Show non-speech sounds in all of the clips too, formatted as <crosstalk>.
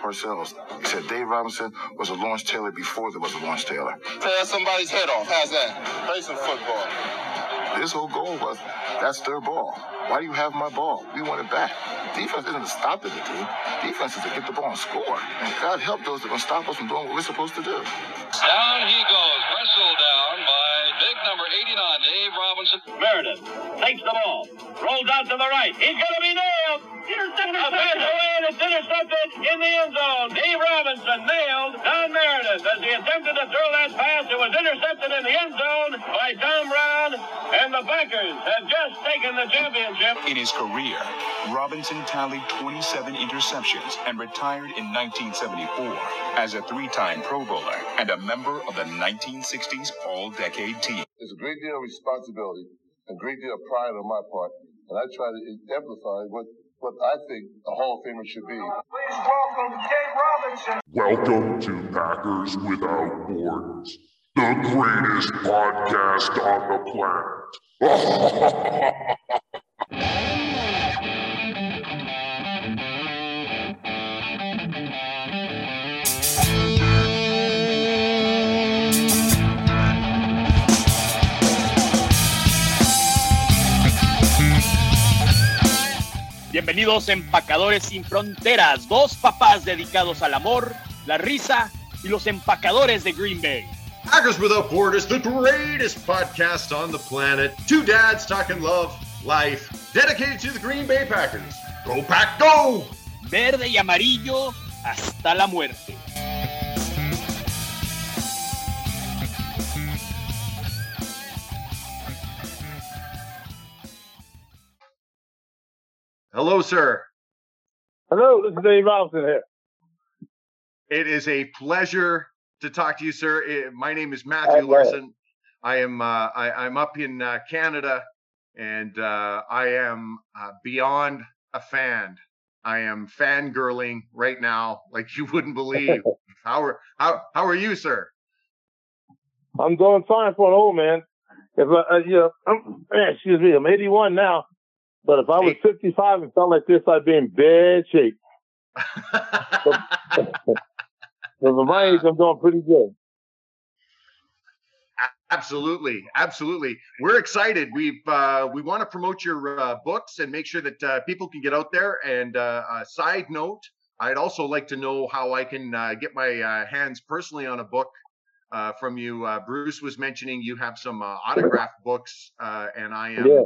Parcells. He said Dave Robinson was a Lawrence Taylor before there was a Lawrence Taylor. Tear somebody's head off. How's that? Play some football. His whole goal was that's their ball. Why do you have my ball? We want it back. Defense isn't to stop the team. Defense is to get the ball and score. And God help those that are going to stop us from doing what we're supposed to do. Down he goes, wrestled down by big number 89, Dave Robinson. Meredith takes the ball, rolls out to the right. He's going to be nailed. A pass away, intercepted in the end zone. Robinson nailed Don Meredith as he attempted to throw that pass. It was intercepted in the end zone by Tom and the Packers have just taken the championship. In his career, Robinson tallied 27 interceptions and retired in 1974 as a three-time Pro Bowler and a member of the 1960s All-Decade Team. There's a great deal of responsibility, a great deal of pride on my part, and I try to exemplify what, what I think a Hall of Famer should be. Please welcome Dave Robinson. Welcome to Packers Without Borders, the greatest podcast on the planet. <laughs> Bienvenidos empacadores sin fronteras, dos papás dedicados al amor, la risa y los empacadores de Green Bay. Packers Without Borders, the greatest podcast on the planet. Two dads talking love, life, dedicated to the Green Bay Packers. Go Pack, go! Verde y amarillo hasta la muerte. Hello, sir. Hello, this is Dave Robinson here. It is a pleasure to talk to you, sir. Eh, My name is Matthew Larson. I am uh, I, am up in uh, Canada, and uh, I am uh, beyond a fan. I am fangirling right now, like you wouldn't believe. <laughs> how are how how are you, sir? I'm doing fine for an old man. If I, uh, you know, I'm, excuse me, I'm 81 now, but if I was 55 and felt like this, I'd be in bad shape. but, <laughs> but for my age, I'm doing pretty good. Absolutely, absolutely. We're excited. We've uh, we want to promote your uh, books and make sure that uh, people can get out there. And uh, a side note, I'd also like to know how I can uh, get my uh, hands personally on a book uh, from you. Uh, Bruce was mentioning you have some uh, autograph books, uh, and I am Yeah.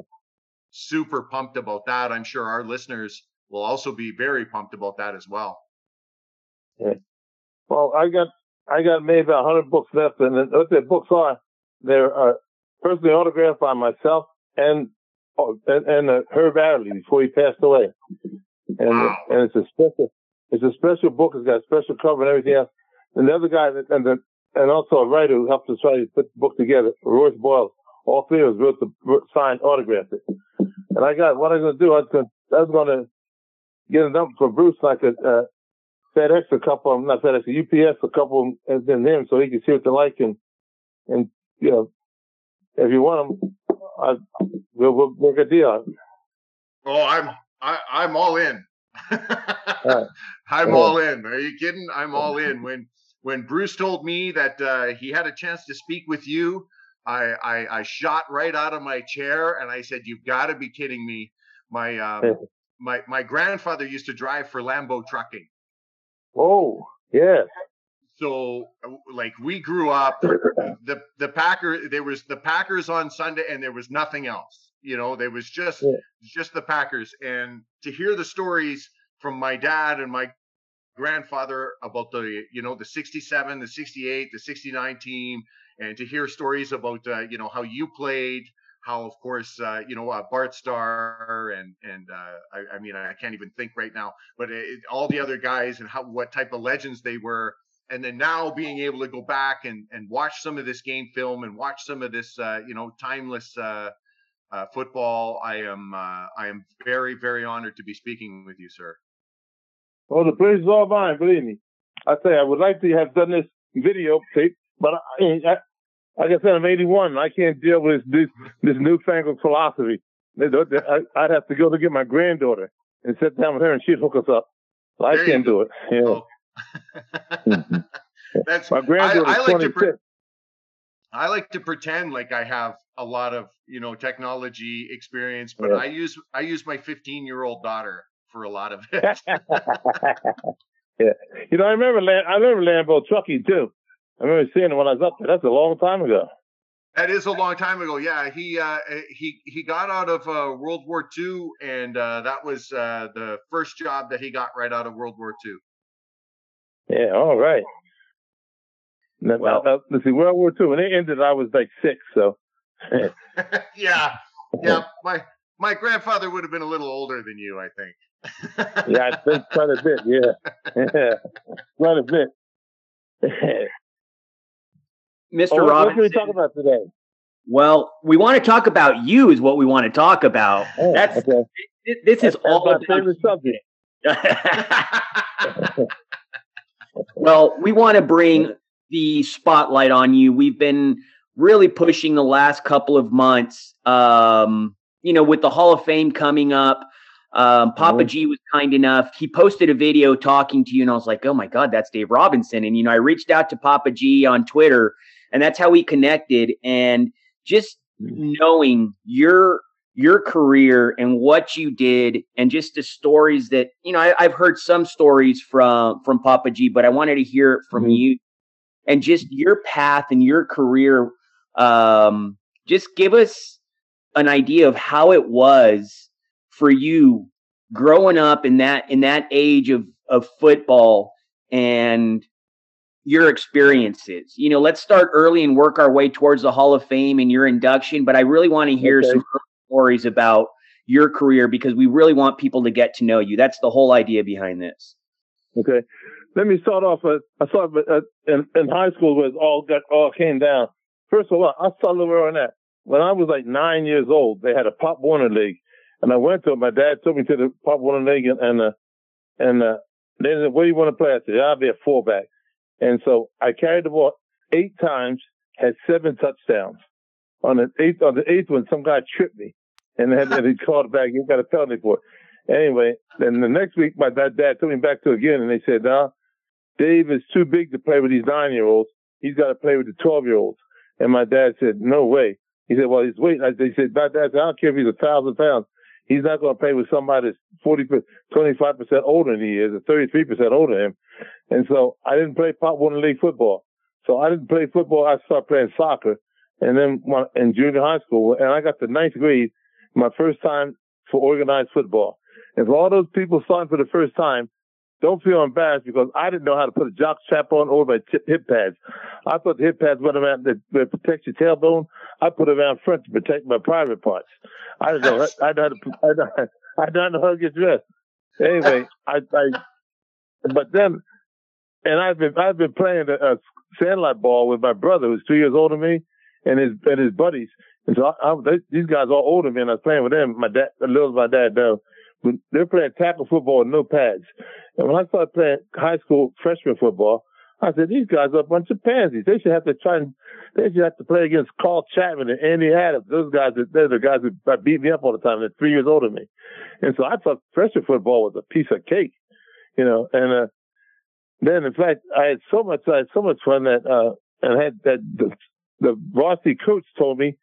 Super pumped about that. I'm sure our listeners will also be very pumped about that as well. Yeah. Well, I got I got maybe about 100 books left, and what the books are, they're uh, personally autographed by myself and oh, and, and uh, Herb Adderley before he passed away. And Wow. and it's a special it's a special book. It's got a special cover and everything else. And the other guy that and the and also a writer who helped us try to put the book together, Royce Boyle. All three of us wrote the signed autographed it. And I got what I was gonna do. I was gonna I was gonna get it up for Bruce like a uh, FedEx a couple of them, not FedEx, UPS a couple of them, and then him so he can see what they like and, and, you know, if you want them, I, we'll, we'll work a deal. Oh, I'm I, I'm all in. right. <laughs> I'm Yeah. all in. Are you kidding? I'm all in. When when Bruce told me that uh, he had a chance to speak with you, I, I I shot right out of my chair and I said, "You've got to be kidding me!" My um, my my grandfather used to drive for Lambo Trucking, Oh, yeah. so like we grew up. <coughs> The the Packer there was the Packers on Sunday and there was nothing else. You know, there was just Yeah. just the Packers. And to hear the stories from my dad and my grandfather about the, you know, the 67, the 68, the 69 team, and to hear stories about, uh, you know, how you played, how, of course, uh, you know, uh, Bart Starr and, and uh, I, I mean, I can't even think right now, but it, all the other guys and how, what type of legends they were. And then now being able to go back and, and watch some of this game film and watch some of this, uh, you know, timeless, uh, uh, football. I am I am very very honored to be speaking with you, sir. Well, the place is all mine, believe me. I say I would like to have done this video tape, but I, I, like I said, I'm 81. and I can't deal with this, this, this newfangled philosophy. I- I'd have to go to get my granddaughter and sit down with her and she'd hook us up. So I can't do it. Yeah. Oh, Mm-hmm. <laughs> That's My I, granddaughter's I like to. Pre- 26. I like to pretend like I have a lot of you know technology experience, but Yeah. I use I use my 15 year old daughter for a lot of <laughs> it. yeah. You know, I remember I remember Lambeau Truckee too. I remember seeing it when I was up there. That's a long time ago. That is a long time ago. Yeah, he uh, he he got out of uh, World War II, and uh, that was uh, the first job that he got right out of World War II. Yeah, all right. Now, Well- now, let's see, World War II, when it ended, I was like six, so. <laughs> <laughs> yeah, yeah. My my grandfather would have been a little older than you, I think. yeah, I think quite a bit, yeah. yeah. <laughs> Quite a bit. Mr. Oh, what, what Robinson. can we talk about today? Well, we want to talk about you, is what we want to talk about. Oh, That's okay. thi- this is That's all my about favorite subject. <laughs> well, we want to bring the spotlight on you. We've been really pushing the last couple of months. Um, you know, with the Hall of Fame coming up, um, Papa Mhm. G was kind enough. He posted a video talking to you, and I was like, "Oh my God, that's Dave Robinson!" And you know, I reached out to Papa G on Twitter, and that's how we connected. And just knowing your your career and what you did and just the stories that you know I, i've heard some stories from from papa g but i wanted to hear it from Mhm. you and just your path and your career um just give us an idea of how it was for you growing up in that in that age of of football and your experiences. You know, let's start early and work our way towards the Hall of Fame and your induction. But I really want to hear Okay. some stories about your career because we really want people to get to know you. That's the whole idea behind this. Okay. Let me start off. With, I started with, uh, in, in high school it all got all came down. First of all, I started where on that. When I was like nine years old, they had a Pop Warner League, and I went to it. My dad took me to the Pop Warner League, and and, uh, and uh, they said, "Where do you want to play?" I said, "I'll be a fullback." And so I carried the ball eight times, had seven touchdowns. On the eighth, on the eighth one, some guy tripped me, and then and he <laughs> called it back. He got a penalty for it. Anyway, then the next week, my dad, dad took me back to again, and they said, "No, Dave is too big to play with these nine-year-olds. He's got to play with the twelve-year-olds." And my dad said, "No way." He said, "Well, he's weight." I, they said, "My dad said, I don't care if he's a thousand pounds. He's not going to play with somebody that's 40, 25 percent older than he is, or thirty-three percent older than him." And so I didn't play Pop Warner League football. So I didn't play football. I started playing soccer, and then in junior high school, and I got to ninth grade, my first time for organized football. And for all those people starting for the first time, don't feel embarrassed because I didn't know how to put a jock strap on or my hip pads. I thought the hip pads went around that, that protects your tailbone. I put it around front to protect my private parts. I didn't know. I didn't know how to, I <laughs> I know how to get dressed. Anyway, I, I, but then, and I've been, I've been playing a, a sandlot ball with my brother who's two years older than me and his, and his buddies. And so I, I, they, these guys are all older than me and I was playing with them. My dad, a little my dad though, But they're playing tackle football with no pads. And when I started playing high school freshman football, I said, these guys are a bunch of pansies. They should have to try and, they should have to play against Carl Chapman and Andy Adams. Those guys, they're the guys that beat me up all the time. They're three years older than me. And so I thought freshman football was a piece of cake, you know, and, uh, then in fact, I had so much, I had so much fun that, uh, and had that the, the varsity coach told me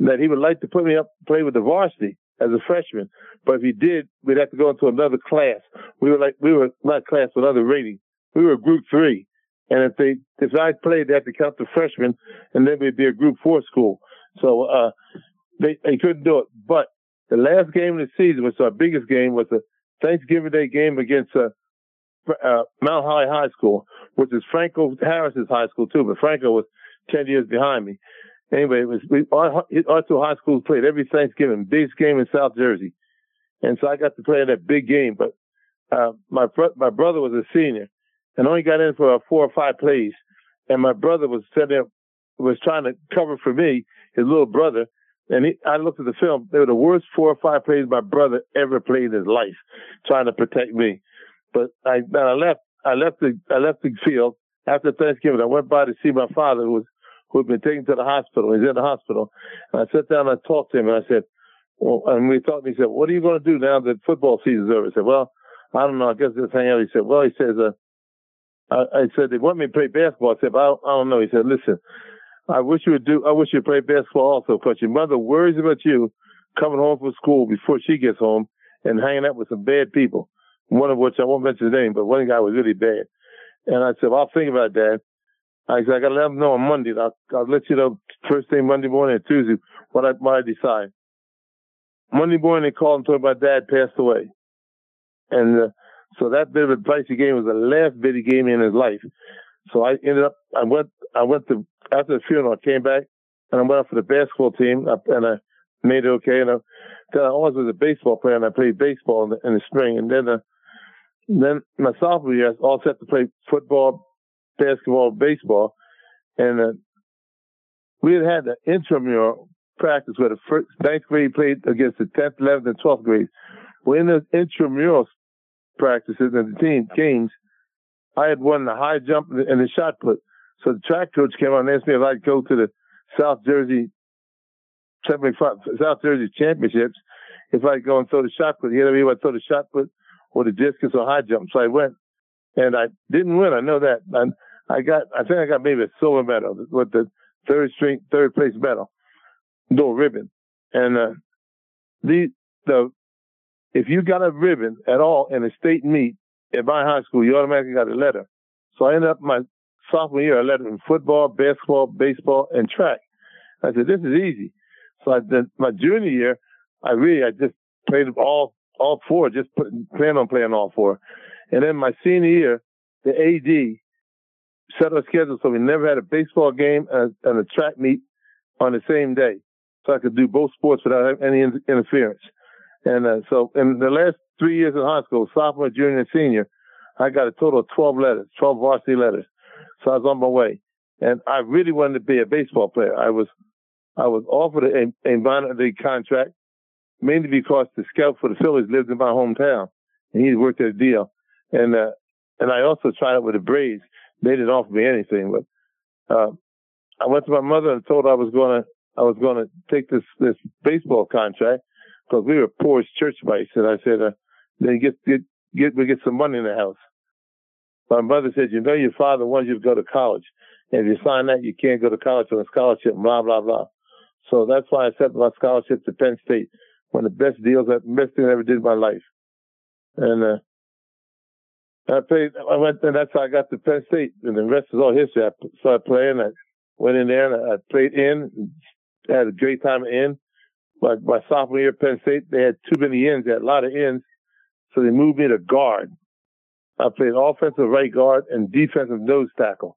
that he would like to put me up play with the varsity as a freshman. But if he did, we'd have to go into another class. We were like, we were not class, but other rating. We were group three. And if they, if I played, they had to count the freshmen and then we'd be a group four school. So, uh, they, they couldn't do it. But the last game of the season was our biggest game was the Thanksgiving Day game against, uh, uh, Mount Holly High School, which is Franco Harris's high school too, but Franco was 10 years behind me. Anyway, it was, we, our, our two high schools played every Thanksgiving, biggest game in South Jersey. And so I got to play in that big game, but, uh, my, my brother was a senior and only got in for uh, four or five plays. And my brother was sitting there, was trying to cover for me, his little brother. And he, I looked at the film. They were the worst four or five plays my brother ever played in his life, trying to protect me. But I, I left, I left the, I left the field after Thanksgiving. I went by to see my father who was, who had been taken to the hospital. He's in the hospital. And I sat down and I talked to him and I said, well, and we talked, he said, what are you going to do now that football season's over? I said, well, I don't know. I guess just hang out. He said, well, he says, uh, I, I said they want me to play basketball. I said, I, I don't know. He said, listen, I wish you would do. I wish you would play basketball also, because your mother worries about you coming home from school before she gets home and hanging out with some bad people. One of which I won't mention his name, but one guy was really bad. And I said, well, I'll think about that. I said, I got to let him know on Monday. I'll, I'll let you know first thing Monday morning and Tuesday what I, what I decide. Monday morning, they called and told me my dad passed away. And uh, so that bit of advice he gave was the last bit he gave me in his life. So I ended up, I went, I went to, after the funeral, I came back and I went up for the basketball team and I made it okay. And I, then I always was a baseball player and I played baseball in the, in the spring. And then, uh, then my sophomore year, I was all set to play football, basketball, baseball. And uh, we had had an intramural practice where the first ninth grade played against the 10th, 11th, and 12th grade. Well, in the intramural practices and the team games, I had won the high jump and the shot put. So the track coach came on and asked me if I'd go to the South Jersey 75 South Jersey championships if I'd go and throw the shot put. He had me if I throw the shot put or the discus or high jump. So I went and I didn't win. I know that. And I got, I think I got maybe a silver medal with the third string, third place medal, no ribbon. And, uh, the, the, if you got a ribbon at all in a state meet at my high school, you automatically got a letter. So I ended up my sophomore year, I letter in football, basketball, baseball, and track. I said, this is easy. So I did my junior year, I really, I just played all, all four, just put, plan on playing all four. And then my senior year, the AD set our schedule so we never had a baseball game and, a track meet on the same day. So I could do both sports without any interference. And uh, so in the last three years in high school, sophomore, junior, and senior, I got a total of 12 letters, 12 varsity letters. So I was on my way. And I really wanted to be a baseball player. I was, I was offered a, a minor league contract mainly because the scout for the Phillies lived in my hometown and he worked at a deal. And, uh, and I also tried out with the Braves. They didn't offer me anything, but, uh, I went to my mother and told her I was going to, I was going to take this, this baseball contract because we were poor as church mice. And I said, uh, then get, get, get, we get some money in the house. My mother said, you know, your father wants you to go to college. And if you sign that, you can't go to college on a scholarship, blah, blah, blah. So that's why I accepted my scholarship to Penn State. One of the best deals, that best thing I ever did in my life. And, uh, I played, I went, and that's how I got to Penn State. And the rest is all history. I started playing. I went in there and I played in, had a great time in. My, my sophomore year at Penn State, they had too many ends. They had a lot of ends. So they moved me to guard. I played offensive right guard and defensive nose tackle.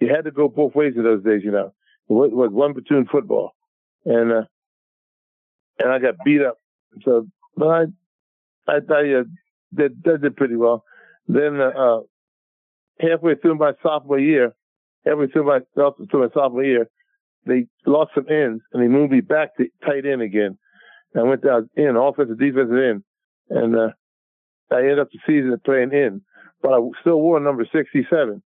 You had to go both ways in those days, you know. It was one platoon football. And, uh, and I got beat up. So, but I, I, I uh, did, did pretty well. Then, uh, uh, halfway through my sophomore year, halfway through my, through my sophomore year, they lost some ends and they moved me back to tight end again. And I went down in offensive defensive end. And, uh, I ended up the season playing in, but I still wore number 67.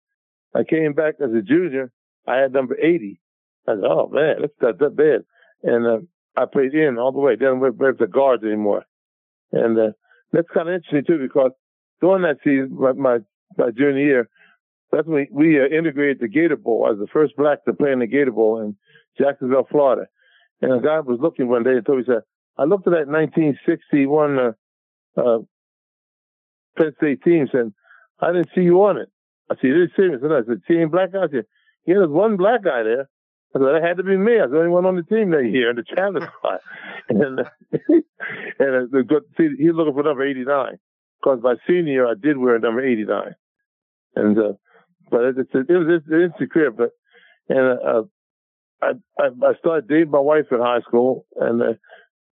I came back as a junior. I had number 80. I said, oh man, that's not that bad. And, uh, I played in all the way. Didn't wear the guards anymore. And, uh, that's kind of interesting too, because during that season, my, my, my junior year, that's when we, we uh, integrated the Gator Bowl. I was the first black to play in the Gator Bowl in Jacksonville, Florida. And a guy was looking one day and told me, he said, I looked at that 1961, uh, uh, Penn State team and I didn't see you on it. I said, you didn't see me. Said, I said, team black guy? I said, yeah, there's one black guy there. I said, it had to be me. I was the only one on the team that year in the challenge <laughs> squad. <laughs> and, uh, and uh, see, he's looking for number 89 because my senior year I did wear number 89. And, uh, but it, it, it was instant but, and, uh, I, I, I started dating my wife in high school and, uh,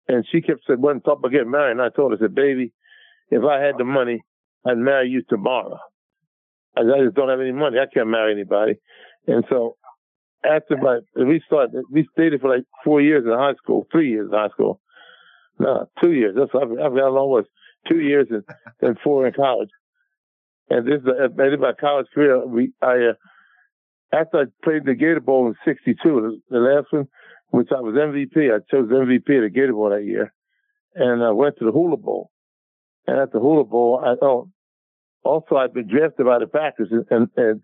and she kept saying, wasn't talking about getting married. And I told her, I said, baby, if I had the money, I'd marry you tomorrow. I, I just don't have any money. I can't marry anybody. And so after my, we started, we stayed for like four years in high school, three years in high school. No, two years. That's, I forgot how long was. Two years and then four in college. And this, at end of my college career, we, I, uh, after I played the Gator Bowl in 62, the, the last one, which I was MVP, I chose MVP at the Gator Bowl that year. And I went to the Hula Bowl. And at the Hula Bowl, I, oh, also I've been drafted by the Packers, and, and,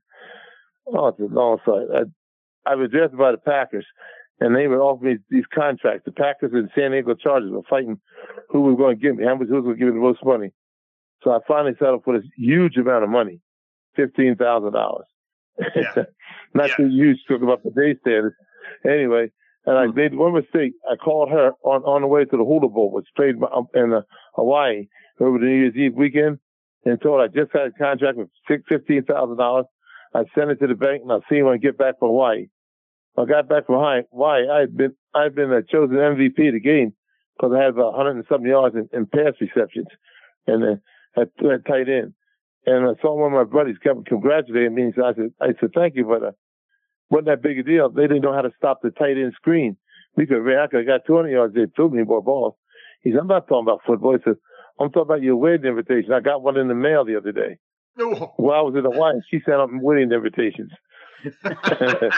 oh, it's a long story. I, I've drafted by the Packers, and they would offer me these contracts. The Packers and San Diego Chargers were fighting who was going to give me, how much who was going to give me the most money. So I finally settled for this huge amount of money, fifteen thousand dollars. Yeah. <laughs> Not Yeah. too huge talking about the day standards. Anyway, and I made one mistake. I called her on, on the way to the Hula Bowl, which played um, in uh, Hawaii over the New Year's Eve weekend, and told her I just had a contract with fifteen thousand dollars. I sent it to the bank, and I'll see you when I get back from Hawaii. I got back from Hawaii, why I've been I've been a chosen MVP of the game because I had about 170 yards in, in pass receptions, and uh, at, at tight end. And I saw one of my buddies come congratulating me. And I said, I said, thank you, but uh, wasn't that big a deal. They didn't know how to stop the tight end screen. We could, react. I got 200 yards. They threw me more balls. He said, I'm not talking about football. He said, I'm talking about your wedding invitation. I got one in the mail the other day. No. While I was in Hawaii, she sent out wedding invitations. <laughs>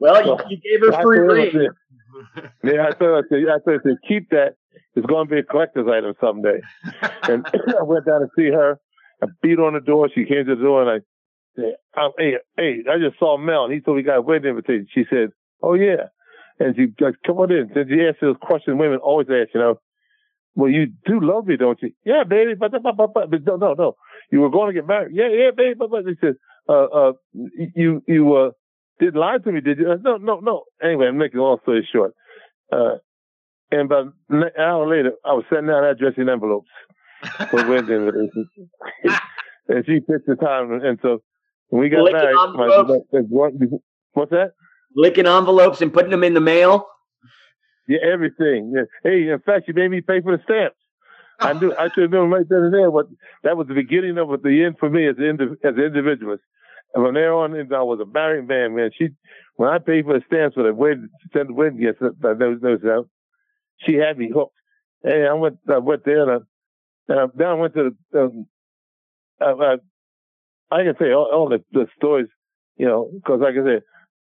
Well, you, you gave her I free reign. said- Yeah, I her, I said, I told her, I said, keep that. It's going to be a collector's item someday. and <laughs> <laughs> I went down to see her. I beat on the door. She came to the door and I said, um, hey, hey, I just saw Mel and he told me he got a wedding invitation. She said, oh, yeah. And she goes, come on in. Since you asked those questions women always ask, you know, well, you do love me, don't you? Yeah, baby. But, but, but, but, no, no, no. You were going to get married. Yeah, yeah, baby. But, but they said, uh, uh, you, you, uh, didn't lie to me, did you? No, no, no. Anyway, I'm making a long story short. Uh, and about an hour later, I was sending out addressing envelopes for <laughs> wedding invitations. and she picked the time. And so when we got Licking married, my, envelopes? my- what- what's that? Licking envelopes and putting them in the mail. Yeah, everything. Hey, in fact, you made me pay for the stamps. I knew. I should have known right then and there. What that was the beginning of the end for me as an as individualist. And from there on, I was a married man. Man, she when I paid for the stamps for the wedding, send the wedding gifts, that those those out. She had me hooked. Hey, I went. I went there and, I, and I, then I went to the. Um, I, I, I can say all, all the, the stories, you know, because like I said,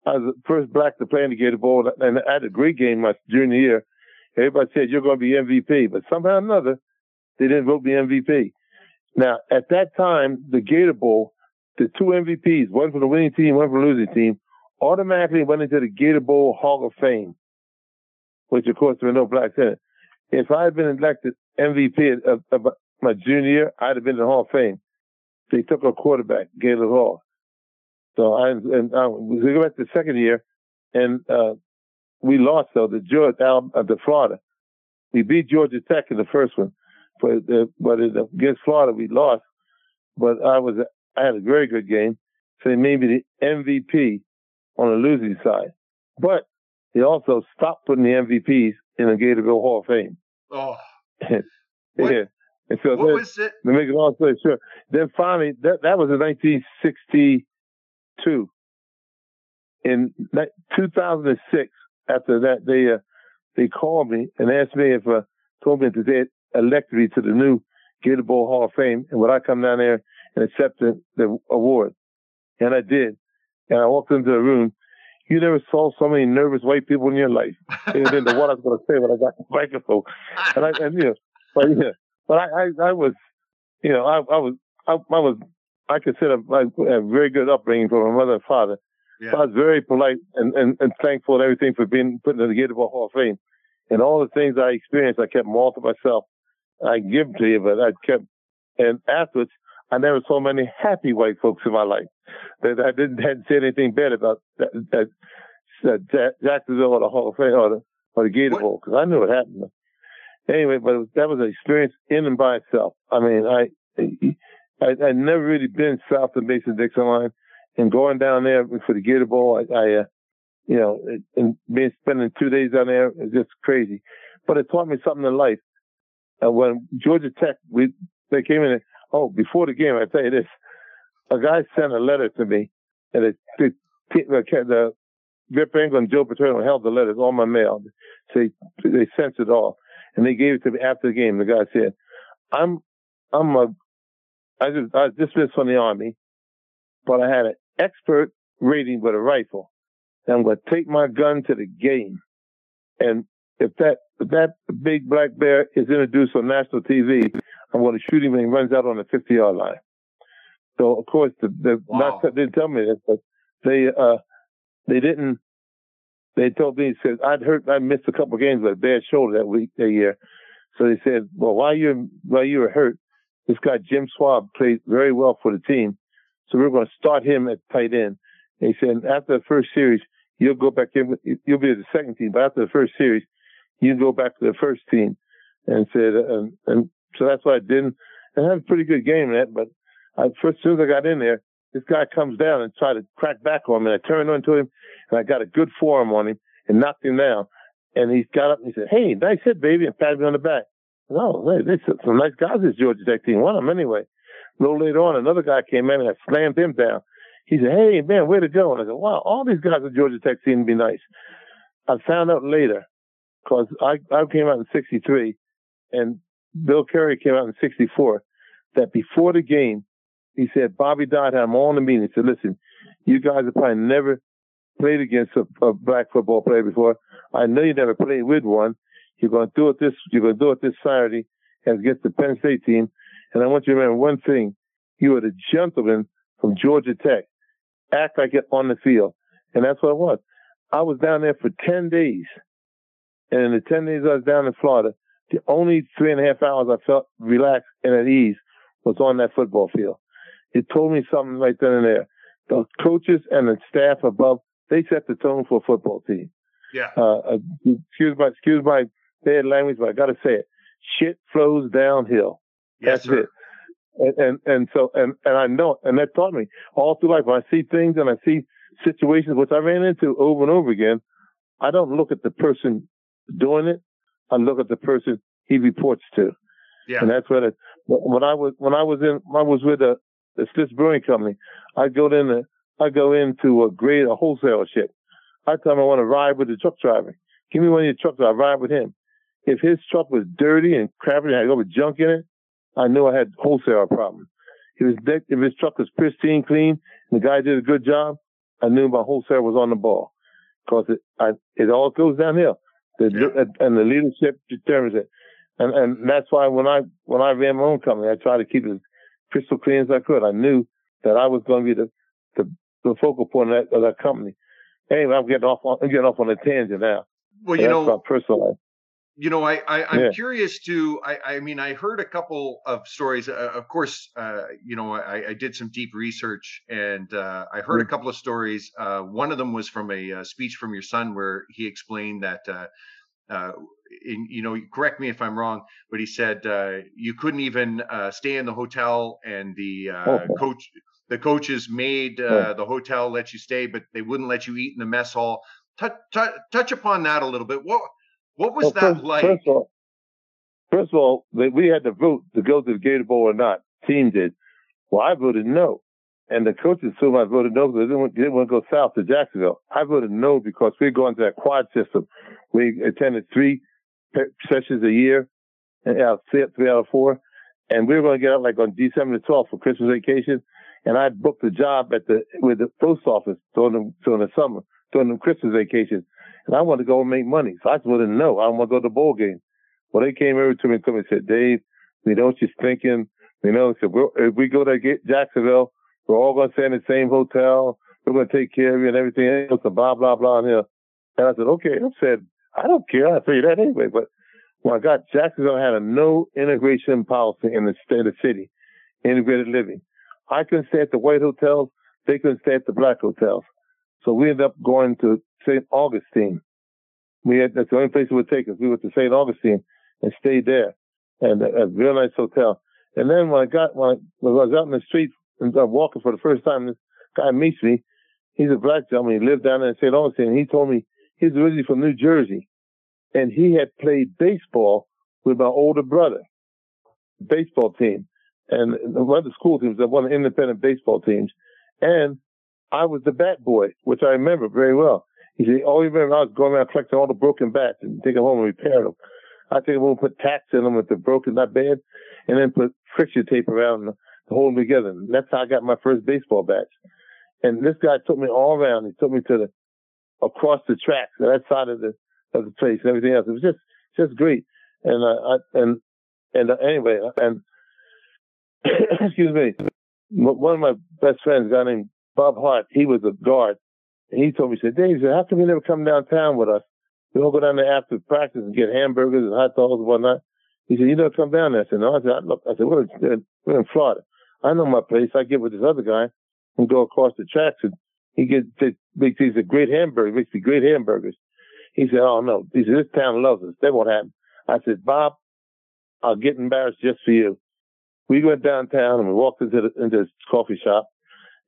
I was the first black to play in the Gator Bowl, and I had a great game my junior year. Everybody said you're going to be MVP, but somehow or another, they didn't vote me MVP. Now, at that time, the Gator Bowl, the two MVPs, one for the winning team, one for the losing team, automatically went into the Gator Bowl Hall of Fame, which of course there were no blacks in it. If I had been elected MVP of, of my junior year, I'd have been in the Hall of Fame. They took a quarterback, Galen Hall. So I and uh, we go back to the second year, and uh, we lost though the Georgia, uh, the Florida. We beat Georgia Tech in the first one, but uh, but in, against Florida we lost. But I was I had a very good game, so me the MVP on the losing side. But they also stopped putting the MVPs in the Gator Bowl Hall of Fame. Oh, <laughs> yeah. What? And so what then- was it? to make it long story short, then finally, that, that was in 1962. In ni- 2006, after that, they uh, they called me and asked me if, uh, told me that they elected me to the new Gator Bowl Hall of Fame, and would I come down there and accept the, the award? And I did. And I walked into the room. You never saw so many nervous white people in your life. They didn't know what I was going to say when I got the microphone. And I, and, you know, but yeah, but I, I, I was, you know, I, I was, I, I was, I consider my, a very good upbringing from my mother and father. Yeah. So I was very polite and, and, and thankful and everything for being put in the Gator Bowl Hall of Fame. And all the things I experienced, I kept them all to myself. I give them to you, but I kept, and afterwards, I never saw many happy white folks in my life. That I didn't hadn't said anything bad about that, that, that Jacksonville or the Hall of Fame or the, or the Gator Bowl because I knew what happened. Anyway, but that was an experience in and by itself. I mean, I I I never really been south of Mason Dixon line, and going down there for the Gator Bowl, I, I uh, you know, it- and being spending two days down there is just crazy. But it taught me something in life. And when Georgia Tech, we they came in. And, Oh, before the game, I tell you this: a guy sent a letter to me, and it, the the, the Rip Engle and Joe Paterno held the letters on my mail. They, they sent it all, and they gave it to me after the game. The guy said, "I'm I'm a I just I was dismissed from the army, but I had an expert rating with a rifle. And I'm going to take my gun to the game, and if that if that big black bear is introduced on national TV, I'm going to shoot him when he runs out on the 50 yard line. So of course, the, the Wow. not, they didn't tell me this, but they uh they didn't. They told me said I'd hurt I missed a couple of games with a bad shoulder that week that year. So they said, well, while you while you were hurt, this guy Jim Swab played very well for the team, so we're going to start him at tight end. And he said after the first series, you'll go back in. You'll be the second team, but after the first series, you go back to the first team. And said, and, and so that's what I did. And I had a pretty good game in that, but I, first, as soon as I got in there, this guy comes down and tried to crack back on me. And I turned onto him and I got a good forearm on him and knocked him down. And he got up and he said, Hey, nice hit, baby, and patted me on the back. No, hey, they some nice guys this Georgia Tech team. One of them anyway. A little later on, another guy came in and I slammed him down. He said, Hey, man, to go. And I said, Wow, all these guys at Georgia Tech seem to be nice. I found out later because I, I came out in 63 and Bill Curry came out in 64 that before the game, he said, Bobby Dodd had him in the meeting. He said, listen, you guys have probably never played against a, a black football player before. I know you never played with one. You're going to do it this, you're going to do it this Saturday against the Penn State team. And I want you to remember one thing. You are the gentleman from Georgia Tech. Act like it on the field. And that's what it was. I was down there for 10 days. And in the 10 days I was down in Florida, the only three and a half hours I felt relaxed and at ease was on that football field. It told me something right then and there. The coaches and the staff above, they set the tone for a football team. Yeah. Uh, uh, excuse my, excuse my bad language, but I gotta say it. Shit flows downhill. Yes, That's sir. it. And, and, and so, and, and I know, and that taught me all through life. When I see things and I see situations, which I ran into over and over again, I don't look at the person doing it. I look at the person he reports to. Yeah. And that's what it, when I was, when I was in, I was with a, the Smith Brewing Company. I go in, the, I go into a grade, a wholesale ship. I tell him I want to ride with the truck driver. Give me one of your trucks. I'll ride with him. If his truck was dirty and crappy and had over junk in it, I knew I had wholesale problem. If his, deck, if his truck was pristine, clean, and the guy did a good job, I knew my wholesale was on the ball. Cause it, I, it all goes downhill. The, and the leadership determines it. And, and that's why when I, when I ran my own company, I tried to keep it as crystal clean as I could. I knew that I was going to be the, the, the focal point of that, of that company. Anyway, I'm getting off on, I'm getting off on a tangent now. Well, you that's know, about personal life. You know, I, I I'm Yeah. curious to. I, I mean, I heard a couple of stories. Uh, of course, uh, you know, I, I did some deep research, and uh, I heard a Mm. couple of stories. Uh, one of them was from a, uh speech from your son, where he explained that. Uh, uh, in, you know, correct me if I'm wrong, but he said uh, you couldn't even uh, stay in the hotel, and the uh, Okay. <laughs> coach, the coaches made uh, Yeah. the hotel let you stay, but they wouldn't let you eat in the mess hall. Touch, touch, touch upon that a little bit. What what was Well, that first, like? First of all, first of all, they- we had to vote to go to the Gator Bowl or not. Team did. Well, I voted no. And the coaches assumed I voted no because they didn't, want- they didn't want to go south to Jacksonville. I voted no because we're going to that quad system. We attended three sessions a year, and uh, out three out of four. And we were going to get out like on December the 12th for Christmas vacation. And I booked a job at the with the post office during the, during the summer, during the Christmas vacation. And I wanted to go and make money. So I voted no. I don't want to go to the bowl game. Well, they came over to me and told me, said, Dave, we know what you're thinking. You know, said, we're, if we go to get Jacksonville, we're all going to stay in the same hotel. We're going to take care of you and everything else and blah, blah, blah. And, you know. and I said, okay. I said, I don't care. I'll figured that anyway. But when I got Jacksonville, had a no integration policy in the state of the city, integrated living. I couldn't stay at the white hotels. They couldn't stay at the black hotels. So we ended up going to St. Augustine. We had, that's the only place it would take us. We went to St. Augustine and stayed there and a, a real nice hotel. And then when I got, when I, when I was out in the street and I'm walking for the first time, this guy meets me. He's a black gentleman. He lived down there in St. Augustine. He told me he's originally from New Jersey and he had played baseball with my older brother, baseball team, and one of the school teams, one of the independent baseball teams. And I was the bat boy, which I remember very well. He said, "Oh, you remember I was going around collecting all the broken bats and taking them home and repairing them. I take them home, and put tacks in them if they're broken, not bad, and then put friction tape around them to hold them together. And that's how I got my first baseball bats. And this guy took me all around. He took me to the across the tracks, to that side of the of the place, and everything else. It was just just great. And uh, I and and uh, anyway, and <coughs> excuse me, one of my best friends, a guy named Bob Hart, he was a guard. And he told me, he said, Dave, how come you never come downtown with us? We all go down there after practice and get hamburgers and hot dogs and whatnot. He said, you never come down there. I said, no. I said, look, I said, we're in, we're in Florida. I know my place. I get with this other guy and go across the tracks and he gets, uh, makes these a great hamburger, makes the great hamburgers. He said, oh no. He said, this town loves us. That won't happen. I said, Bob, I'll get embarrassed just for you. We went downtown and we walked into the, into this coffee shop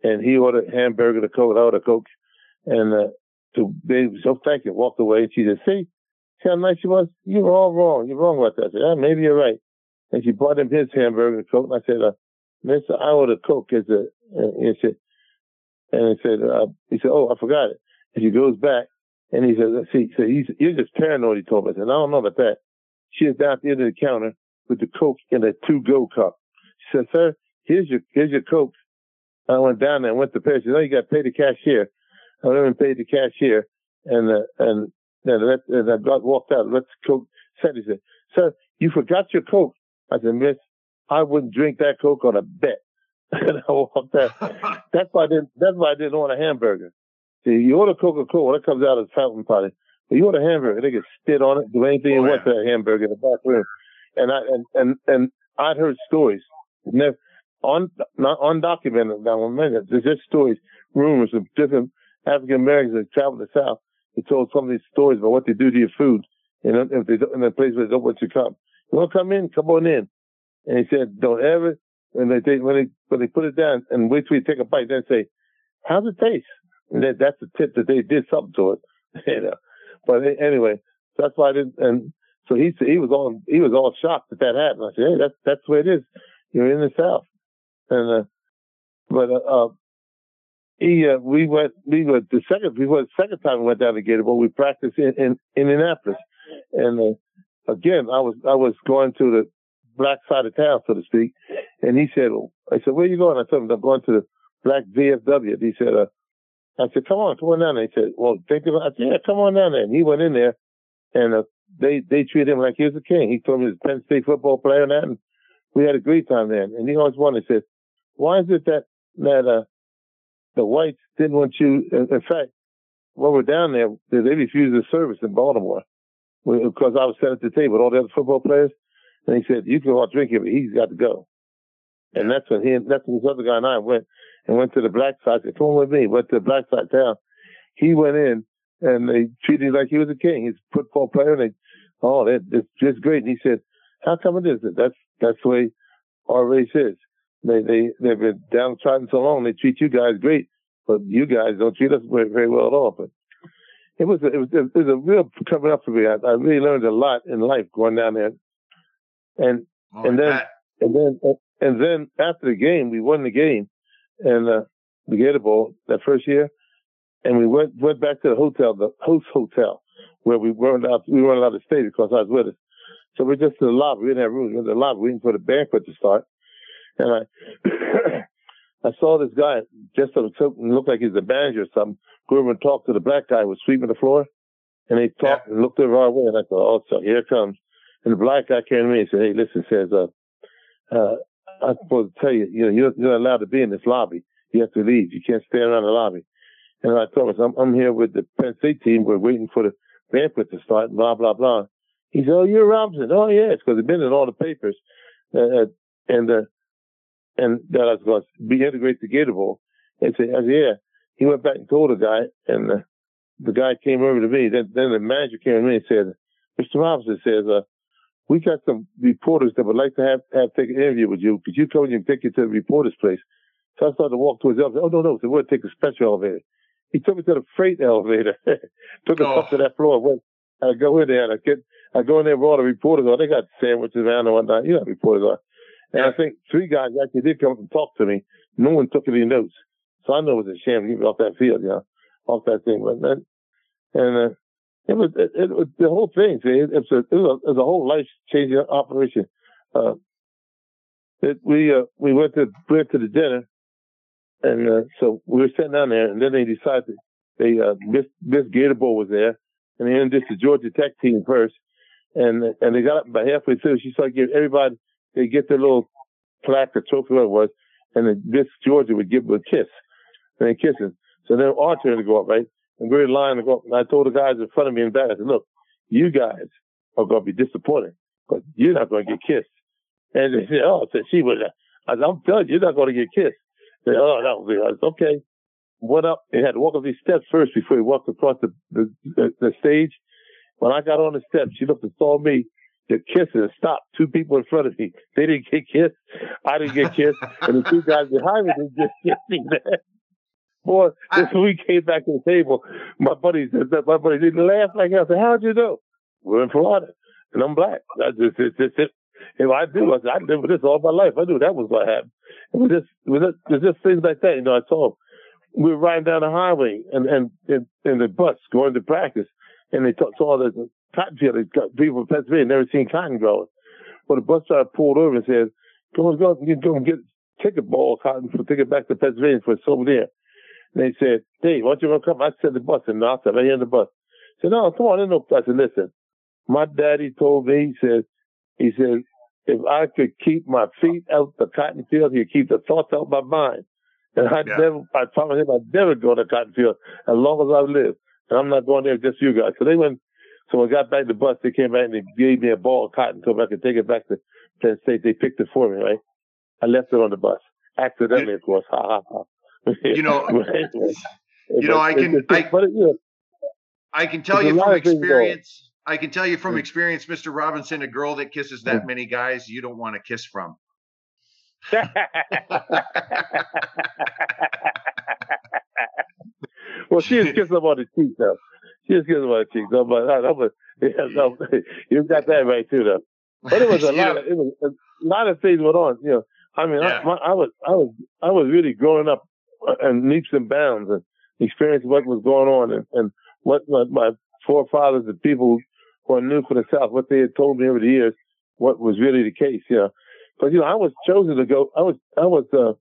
and he ordered hamburger, the coke, I ordered a coke. And, uh, so they so thank you, walked away. And she said, see, see how nice she was? You were all wrong. You're wrong about that. I said, yeah, maybe you're right. And she brought him his hamburger and coke. And I said, uh, Miss, I ordered coke as a, and he said, and he said, uh, he said, oh, I forgot it. And she goes back and he says, see, so he's, you're just paranoid, he told me. I said, I don't know about that. She is down at the end of the counter with the Coke in a to-go cup. She said, sir, here's your, here's your Coke. I went down there and went to pay. She said, no, you got to pay the cashier. I went and paid the cashier and, uh, and, and, let, and I got walked out. Let's Coke said, he said, sir, you forgot your Coke. I said, miss, I wouldn't drink that Coke on a bet. <laughs> and I walked out. <laughs> that's why I didn't, that's why I didn't want a hamburger. See, you order Coca-Cola, it comes out as fountain party. But you order a hamburger, they can spit on it, do anything you oh, want to that hamburger in the back room. And I, and, and, and I'd heard stories, never, on, not undocumented now, there's just stories, rumors of different African Americans that travel to the South. They told some of these stories about what they do to your food. Know, if they don't, in a place where they don't want you to come. You want to come in? Come on in. And he said, don't ever, and they, when they, when they put it down and wait till you take a bite, then say, how's it taste? And that, that's the tip that they did something to it. <laughs> you know. But anyway, that's why I didn't. And so he he was all he was all shocked that that happened. I said, hey, that's that's the way it is. You're in the South. And uh, but uh, uh he uh, we went we went the second we went the second time we went down to Gator Bowl. We practiced in, in Indianapolis, and uh, again I was I was going to the black side of town, so to speak. And he said, I said, where are you going? I told him I'm going to the black VFW. And he said, uh, I said, come on, come on down there. He said, well, think about. I said, yeah, come on down there. And he went in there and uh, they, they treated him like he was a king. He told me he was a Penn State football player and that. And we had a great time then. And he always wanted, he said, why is it that, that, uh, the whites didn't want you, in, in fact, when we're down there, they refused the service in Baltimore because I was sitting at the table with all the other football players. And he said, you can all drink it, but he's got to go. And that's when he, that's when this other guy and I went and went to the black side. Said, come on with me. Went to the black side town. He went in and they treated him like he was a king. He's a football player. And they, oh, that, that's just great. And he said, how come it is? That that's, that's the way our race is. They, they, they've been downtrodden so long. They treat you guys great, but you guys don't treat us very, very well at all. But it was, it was, it was a real coming up for me. I, I really learned a lot in life going down there. And, oh, and then, and then, and then after the game, we won the game and uh, the Gator Bowl that first year, and we went went back to the hotel, the host hotel, where we weren't allowed we weren't allowed to stay because I was with us. So we're just in the lobby. We didn't have rooms. We're in the lobby waiting for the banquet to start. And I <coughs> I saw this guy just looked like he's the manager or something. Go over and talk to the black guy who was sweeping the floor. And they talked yeah. and looked over our way. And I thought, oh, so here it comes. And the black guy came to me and said, hey, listen, says, uh, uh, I'm supposed to tell you, you know, you're, you're not allowed to be in this lobby. You have to leave. You can't stay around the lobby. And I told him, I'm, I'm here with the Penn State team. We're waiting for the banquet to start, blah, blah, blah. He said, oh, you're Robinson. Oh, yes, because it's been in all the papers. Uh, uh, and, uh, and that I was going to be integrated to Gator Bowl. And said, I said, yeah. He went back and told the guy, and uh, the guy came over to me. Then, then the manager came to me and said, Mr. Robinson says, uh, we got some reporters that would like to have, have take an interview with you. Could you come and take you to the reporter's place? So I started to walk towards the elevator. Oh, no, no. So to take a special elevator. He took me to the freight elevator, <laughs> took us oh. up to that floor. Went, I go in there and I get, I go in there where all the reporters are. They got sandwiches around and whatnot. You know, reporters are. And I think three guys actually did come up and talk to me. No one took any notes. So I know it was a shame to get off that field, you know, off that thing. But and, uh, it was, it, it was the whole thing. See, it, it's a, it was a, it was a whole life changing operation. Uh, it, we, uh, we went to, went to the dinner and, uh, so we were sitting down there and then they decided they, uh, Miss, Miss Gator was there and they introduced the Georgia Tech team first. And, and they got up about halfway through. She started giving everybody, they get their little plaque or trophy, whatever it was, and then Miss Georgia would give them a kiss, and then kissing. So then our turn to go up, right? And we're in line to go up. And I told the guys in front of me in the back, I said, look, you guys are going to be disappointed because you're not going to get kissed. And they said, oh, I said, she was, I said, I'm telling you, you're not going to get kissed. They said, oh, that was it. I said, okay. Went up and had to walk up these steps first before he walked across the, the, the, the stage. When I got on the steps, she looked and saw me to kiss and stopped two people in front of me. They didn't get kissed. I didn't get kissed. <laughs> and the two guys behind me didn't get that. Boy, I, when we came back to the table, my buddy said that my buddy didn't laugh like. I said, How'd you know? We're in Florida and I'm black. That's just, it's just, it. If I do, I, said, I lived with this all my life. I knew that was what happened. It was just, it was just, it was just things like that. You know, I saw we were riding down the highway and, and, in, in the bus going to practice and they t- saw the cotton field. Got people in Pennsylvania never seen cotton growing. Well, the bus driver pulled over and said, go and go, go and get ticket ball cotton for take it back to Pennsylvania for a souvenir. And they said, Dave, why don't you want to come? I said the bus and I said, here in the bus. I said, no, come on, in no I said, listen, my daddy told me, he said, he said, if I could keep my feet out the cotton field, he'd keep the thoughts out of my mind. And I yeah. never, I promised him I'd never go to cotton field as long as I live. And I'm not going there just you guys. So they went, so when I got back to the bus, they came back and they gave me a ball of cotton so I could take it back to Penn State. They picked it for me, right? I left it on the bus. Accidentally, of course. Ha ha ha. You know, <laughs> you know, I can, I, but, you know, I can tell you from experience. I can tell you from mm. experience, Mr. Robinson, a girl that kisses that mm. many guys, you don't want to kiss from. <laughs> <laughs> well, she is kissing on the cheek, though. She kissing on the cheek. though. But that was, yeah, no, <laughs> you got that right too, though. But it was a <laughs> lot. Of, it was a lot of things went on. You know, I mean, yeah. I, my, I was, I was, I was really growing up and leaps and bounds and experiencing what was going on and, and what my, my forefathers and people who are new from the South, what they had told me over the years, what was really the case, you know. But, you know, I was chosen to go, I was, I was, uh,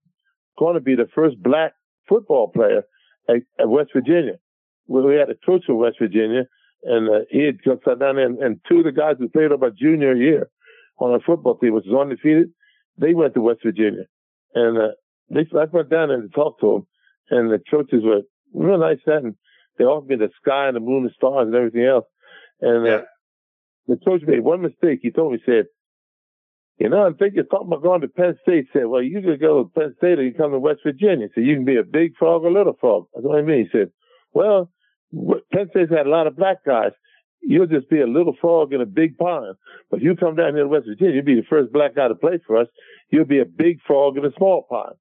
going to be the first black football player at, at West Virginia. We had a coach from West Virginia and uh, he had come down there and, and two of the guys who played up my junior year on our football team, which was undefeated, they went to West Virginia. And, uh, they, I went down there to talk to them, and the coaches were real nice. And they offered me the sky and the moon and stars and everything else. And uh, the coach made one mistake. He told me, he said, you know, I think you're talking about going to Penn State. He said, well, you could go to Penn State or you come to West Virginia. So you can be a big frog or a little frog. That's what I mean. He said, well, Penn State's had a lot of black guys. You'll just be a little frog in a big pond. But if you come down here to West Virginia, you'll be the first black guy to play for us. You'll be a big frog in a small pond.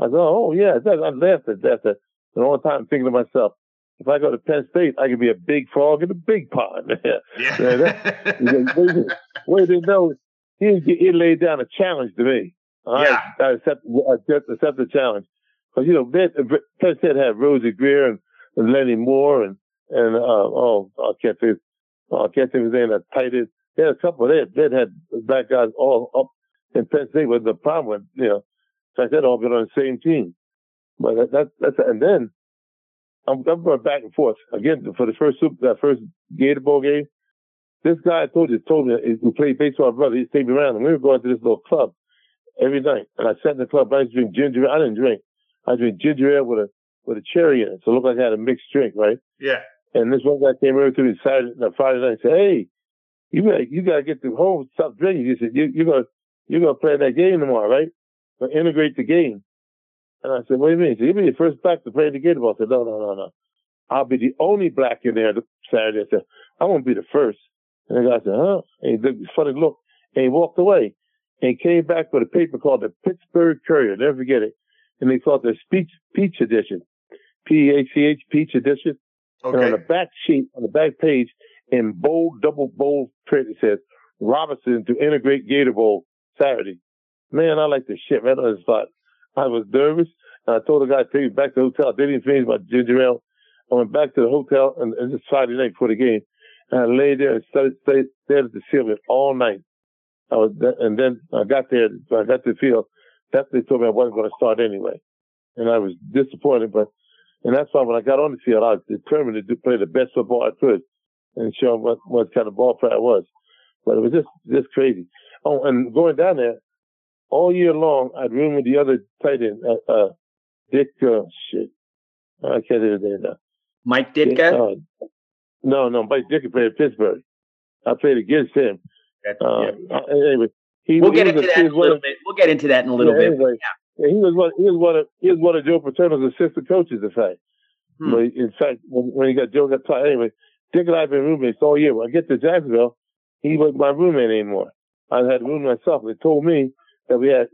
I said, oh, yeah, that, I laughed at that. The time thinking to myself, if I go to Penn State, I could be a big frog in a big pond. <laughs> yeah. that, wait, he, he laid down a challenge to me. Yeah. I, I accept, I accept the challenge. Because, you know, Penn State had Rosey Grier and, and Lenny Moore and, and, uh, oh, I can't think, oh, I can't think of his name, that tight. They had a couple, they had, they had black guys all up in Penn State with the problem with, you know, so I said all been on the same team. But that, that that's and then I'm, I'm going back and forth again for the first super, that first Gator Bowl game. This guy I told you told me who played baseball, brother. He stayed me around, and we were going to this little club every night. And I sat in the club. I used to drink ginger. I didn't drink. I drink ginger ale with a with a cherry in it, so it looked like I had a mixed drink, right? Yeah. And this one guy came over to me Saturday, no, Friday night and said, "Hey, you you gotta get to home, stop drinking." He said, "You you're gonna you're gonna play that game tomorrow, right? But integrate the game." And I said, what do you mean? He said, you'll be the first black to play the game. I said, no, no, no, no. I'll be the only black in there Saturday. I said, I won't be the first. And the guy said, huh? And he did this funny look. And he walked away. And he came back with a paper called the Pittsburgh Courier. Never forget it. And they called the Speech Peach Edition. P-E-A-C-H, Peach Edition. Okay. And on the back sheet, on the back page, in bold, double bold print, it says, Robinson to integrate Gator Bowl Saturday. Man, I like this shit man. on the spot. I was nervous. And I told the guy to take me back to the hotel. I didn't even finish my ginger ale. I went back to the hotel and, and it's Friday night before the game. And I lay there and started, stayed, stayed at the ceiling all night. I was, and then I got there, I got to the field. That's they told me I wasn't going to start anyway. And I was disappointed, but, and that's why when I got on the field, I was determined to play the best football I could and show them what, what kind of ball player I was. But it was just, just crazy. Oh, and going down there, all year long, I'd room with the other tight end, uh, uh, Dick, uh, shit. I can't think of his name now. Mike Ditka? Uh, no, no, Mike Ditka played at Pittsburgh. I played against him. Uh, uh, anyway, he, we'll he get into that in a little bit. We'll get into that in a little yeah, bit. Anyway, yeah, he was one. He was one of. He was one of Joe Paterno's assistant coaches. In fact, Hmm. but in fact, when, when he got Joe got tired, anyway, Dick and I have been roommates all year. When I get to Jacksonville, he wasn't my roommate anymore. I had a room myself. They told me that we had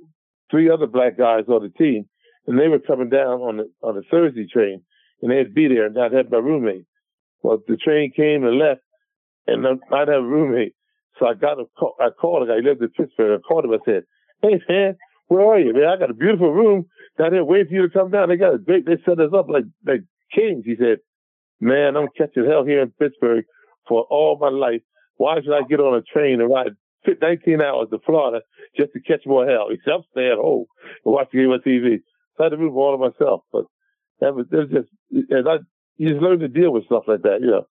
three other black guys on the team, and they were coming down on the on the Thursday train, and they'd be there, and I'd have my roommate. Well, the train came and left, and I'd have a roommate. So I got a call. I called a guy. He lived in Pittsburgh. I called him. I said, "Hey man, where are you, man? I got a beautiful room down here waiting for you to come down. They got a great. They set us up like like kings." He said, "Man, I'm catching hell here in Pittsburgh for all my life. Why should I get on a train and ride 19 hours to Florida just to catch more hell? He said, I'm staying home and watch the game on TV. So I had to move all of myself. But that was, it was just, and I, you just learn to deal with stuff like that, you know.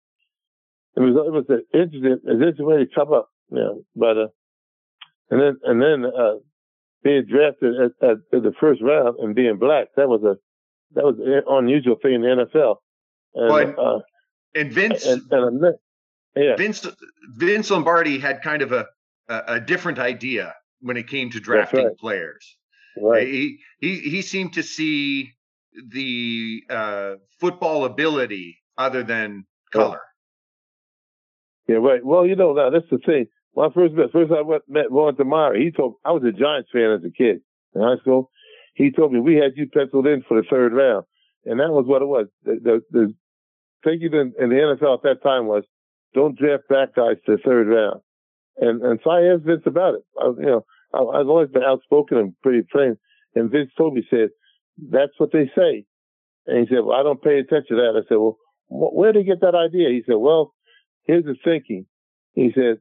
It was, it was an interesting, an interesting way to come up, you know. But, uh, and then, and then, uh, being drafted at, at, at the first round and being black, that was a, that was an unusual thing in the NFL. And, Well, and- uh, And Vince, and, and met, yeah. Vince, Vince Lombardi had kind of a, a, a different idea when it came to drafting right. players. Right. He, he he seemed to see the uh, football ability other than color. Yeah, right. Well, you know, now that's the thing. I first met, first I went, met Ron Tamara, he told, I was a Giants fan as a kid in high school. He told me we had you penciled in for the third round. And that was what it was. The, the, the thinking in, in the NFL at that time was don't draft back guys to the third round. And, and so I asked Vince about it. I, you know, I, I've always been outspoken and pretty plain. And Vince told me, said, that's what they say. And he said, well, I don't pay attention to that. I said, well, wh- where did he get that idea? He said, well, here's the thinking. He said,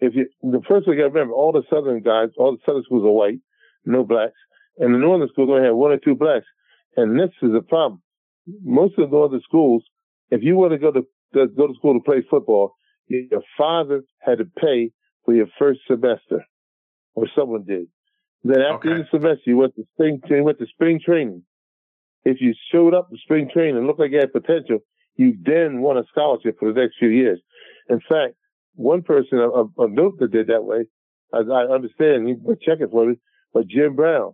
if you, the first thing you got to remember, all the southern guys, all the southern schools are white, no blacks, and the northern schools only have one or two blacks. And this is a problem. Most of the northern schools, if you want to go to, go to school to play football, your father had to pay for your first semester, or someone did. Then after Okay. the semester, you went to spring, you went to spring training. If you showed up to spring training and looked like you had potential, you then won a scholarship for the next few years. In fact, one person of, of, note that did that way, as I understand, he was checking for me, but Jim Brown.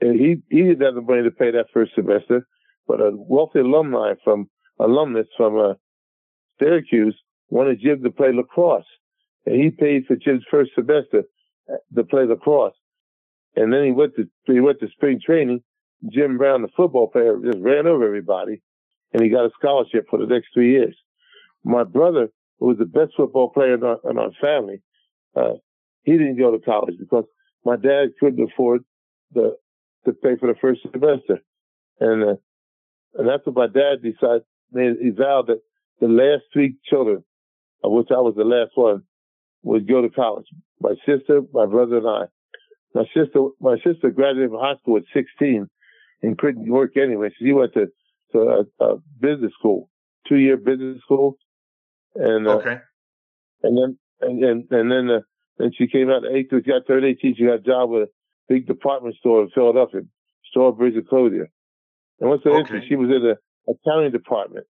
And he, he didn't have the money to pay that first semester, but a wealthy alumni from, alumnus from, uh, Syracuse wanted Jim to play lacrosse. And he paid for Jim's first semester uh, to play lacrosse. And then he went to, he went to spring training. Jim Brown, the football player, just ran over everybody and he got a scholarship for the next three years. My brother, who was the best football player in our, in our family, uh, he didn't go to college because my dad couldn't afford the, to pay for the first semester. And, uh, and that's what my dad decided, he vowed that the last three children, of which I was the last one, would go to college. My sister, my brother, and I. My sister, my sister graduated from high school at 16 and couldn't work anyway. She went to, to a, a business school, two year business school. And, uh, Okay. and then, and, and, and then, uh, then she came out at 18, she got turned 18, she got a job with a big department store in Philadelphia, Strawbridge and Clothier. And what's so Okay. interesting, she was in the accounting department.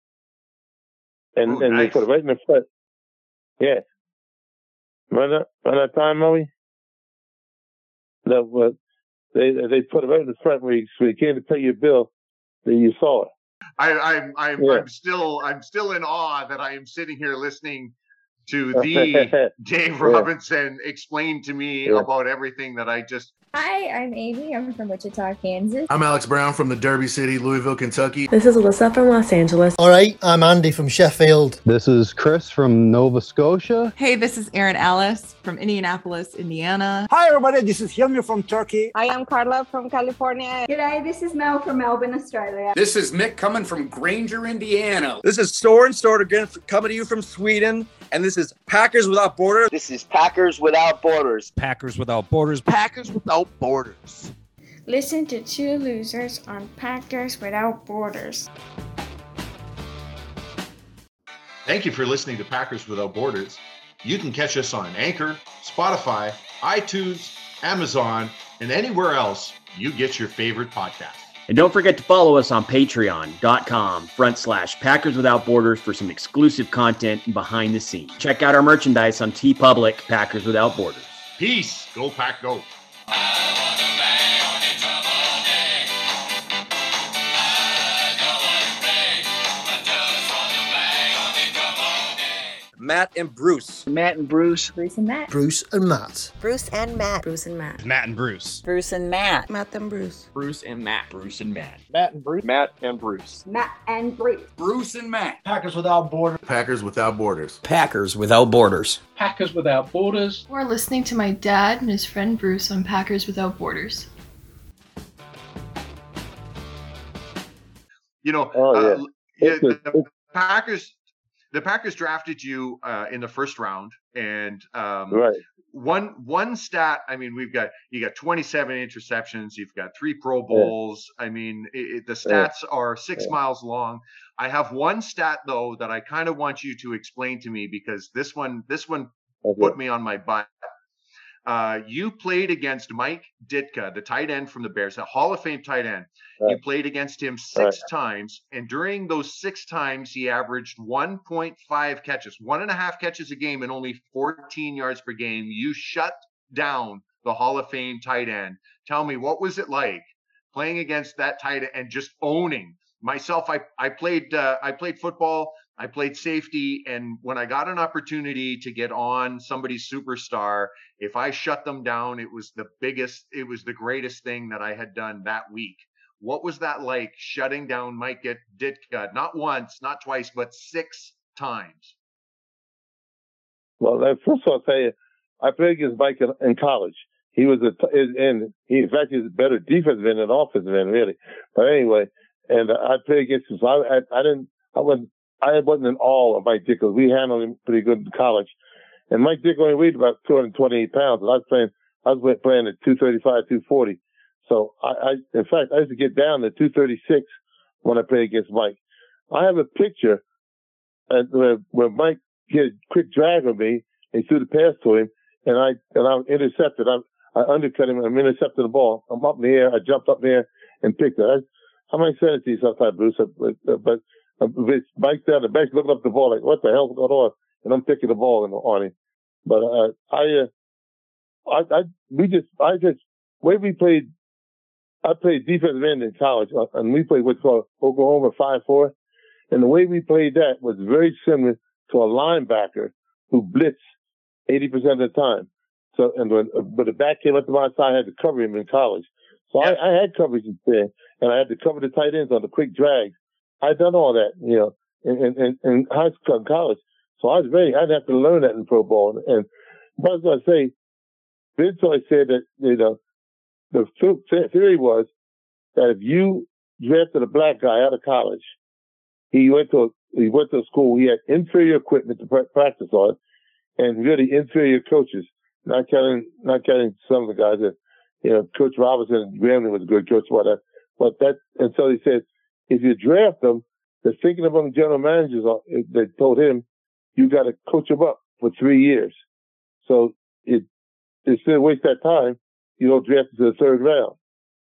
And, Oh, and they put it right in the front. Yeah. Run that, run that time, Moe? No, but they, they put it right in the front where you, when you came to pay your bill, then you saw it. I, I'm I'm Yeah. I'm still I'm still in awe that I am sitting here listening to <laughs> the Dave Yeah. Robinson explain to me Yeah. about everything that I just Hi, I'm Amy. I'm from Wichita, Kansas. I'm Alex Brown from the Derby City, Louisville, Kentucky. This is Alyssa from Los Angeles. All right, I'm Andy from Sheffield. This is Chris from Nova Scotia. Hey, this is Erin Alice from Indianapolis, Indiana. Hi, everybody. This is Hilmi from Turkey. Hi, I'm Carla from California. G'day, this is Mel from Melbourne, Australia. This is Mick coming from Granger, Indiana. This is Soren Stortergren coming to you from Sweden. And this is Packers Without Borders. This is Packers Without Borders. Packers Without Borders. Packers Without Borders. Listen to two losers on Packers Without Borders. Thank you for listening to Packers Without Borders. You can catch us on Anchor, Spotify, iTunes, Amazon, and anywhere else you get your favorite podcast. And don't forget to follow us on patreon.com front slash Packers Without Borders for some exclusive content and behind the scenes. Check out our merchandise on TeePublic Packers Without Borders. Peace. Go Pack Go. Matt and Bruce. Matt and Bruce. Bruce and Matt. Bruce and Matt. Bruce and Matt. Bruce and Matt. Matt and Bruce. Bruce and Matt. Matt and Bruce. Bruce and Matt. Bruce and Matt. Matt and Bruce. Matt and Bruce. Matt and Bruce. Bruce and Matt. Packers Without Borders. Packers Without Borders. Packers Without Borders. Packers Without Borders. We're listening to my dad and his friend Bruce on Packers Without Borders. You know, Oh, yeah. uh, yeah, the Packers. The Packers drafted you uh, in the first round, and um, Right. one one stat. I mean, we've got you got 27 interceptions. You've got three Pro Bowls. I mean, it, it- the Yeah. stats are six Yeah. miles long. I have one stat though that I kind of want you to explain to me because this one this one Okay. put me on my butt. Uh, you played against Mike Ditka, the tight end from the Bears, a Hall of Fame tight end. You played against him six times, and during those six times, he averaged 1.5 catches, one and a half catches a game, and only 14 yards per game. You shut down the Hall of Fame tight end. Tell me, what was it like playing against that tight end and just owning? Myself, I I played uh, I played football. I played safety, and when I got an opportunity to get on somebody's superstar, if I shut them down, it was the biggest, it was the greatest thing that I had done that week. What was that like shutting down Mike Dit- Ditka? Not once, not twice, but six times. Well, first of all, I'll tell you, I played against Mike in, college. He was a, and he, in fact, he's a better defensive end than offensive end, really. But anyway, and I played against him. So I, I, I didn't, I wasn't, I wasn't in all of Mike Ditka 'cause we handled him pretty good in college. And Mike Ditka only weighed about 228 pounds, and I was playing, I was playing at 235, 240. So I, I, in fact, I used to get down to 236 when I played against Mike. I have a picture and where, where Mike hit a quick drag on me and threw the pass to him, and I and I intercepted. I I undercut him. I'm intercepting the ball. I'm up in the air. I jumped up in there and picked it. I, I might send it to you sometime, Bruce. But, but uh, it's Mike's down the bench looking up the ball like, what the hell's going on? And I'm picking the ball on him. But uh, I, uh, I, I, we just, I just, way we played. I played defensive end in college, uh, and we played what's called Oklahoma five four. And the way we played that was very similar to a linebacker who blitz 80% of the time. So, and when, uh, but the back came up to my side, I had to cover him in college. So I, I had coverage in there, and I had to cover the tight ends on the quick drags. I'd done all that, you know, in, in, in, high school and college. So I was ready. I'd have to learn that in pro ball. And, and what I say, Vince always said that, you know, the th- theory was that if you drafted a black guy out of college, he went to a, he went to a school. He had inferior equipment to pra- practice on, and really inferior coaches. Not counting not counting some of the guys that you know, Coach Robinson and Grambling was a good coach, whatever. But that and so he said, if you draft them, they're thinking of among general managers they told him, you got to coach them up for three years. So it instead of waste that time, you don't draft to the third round.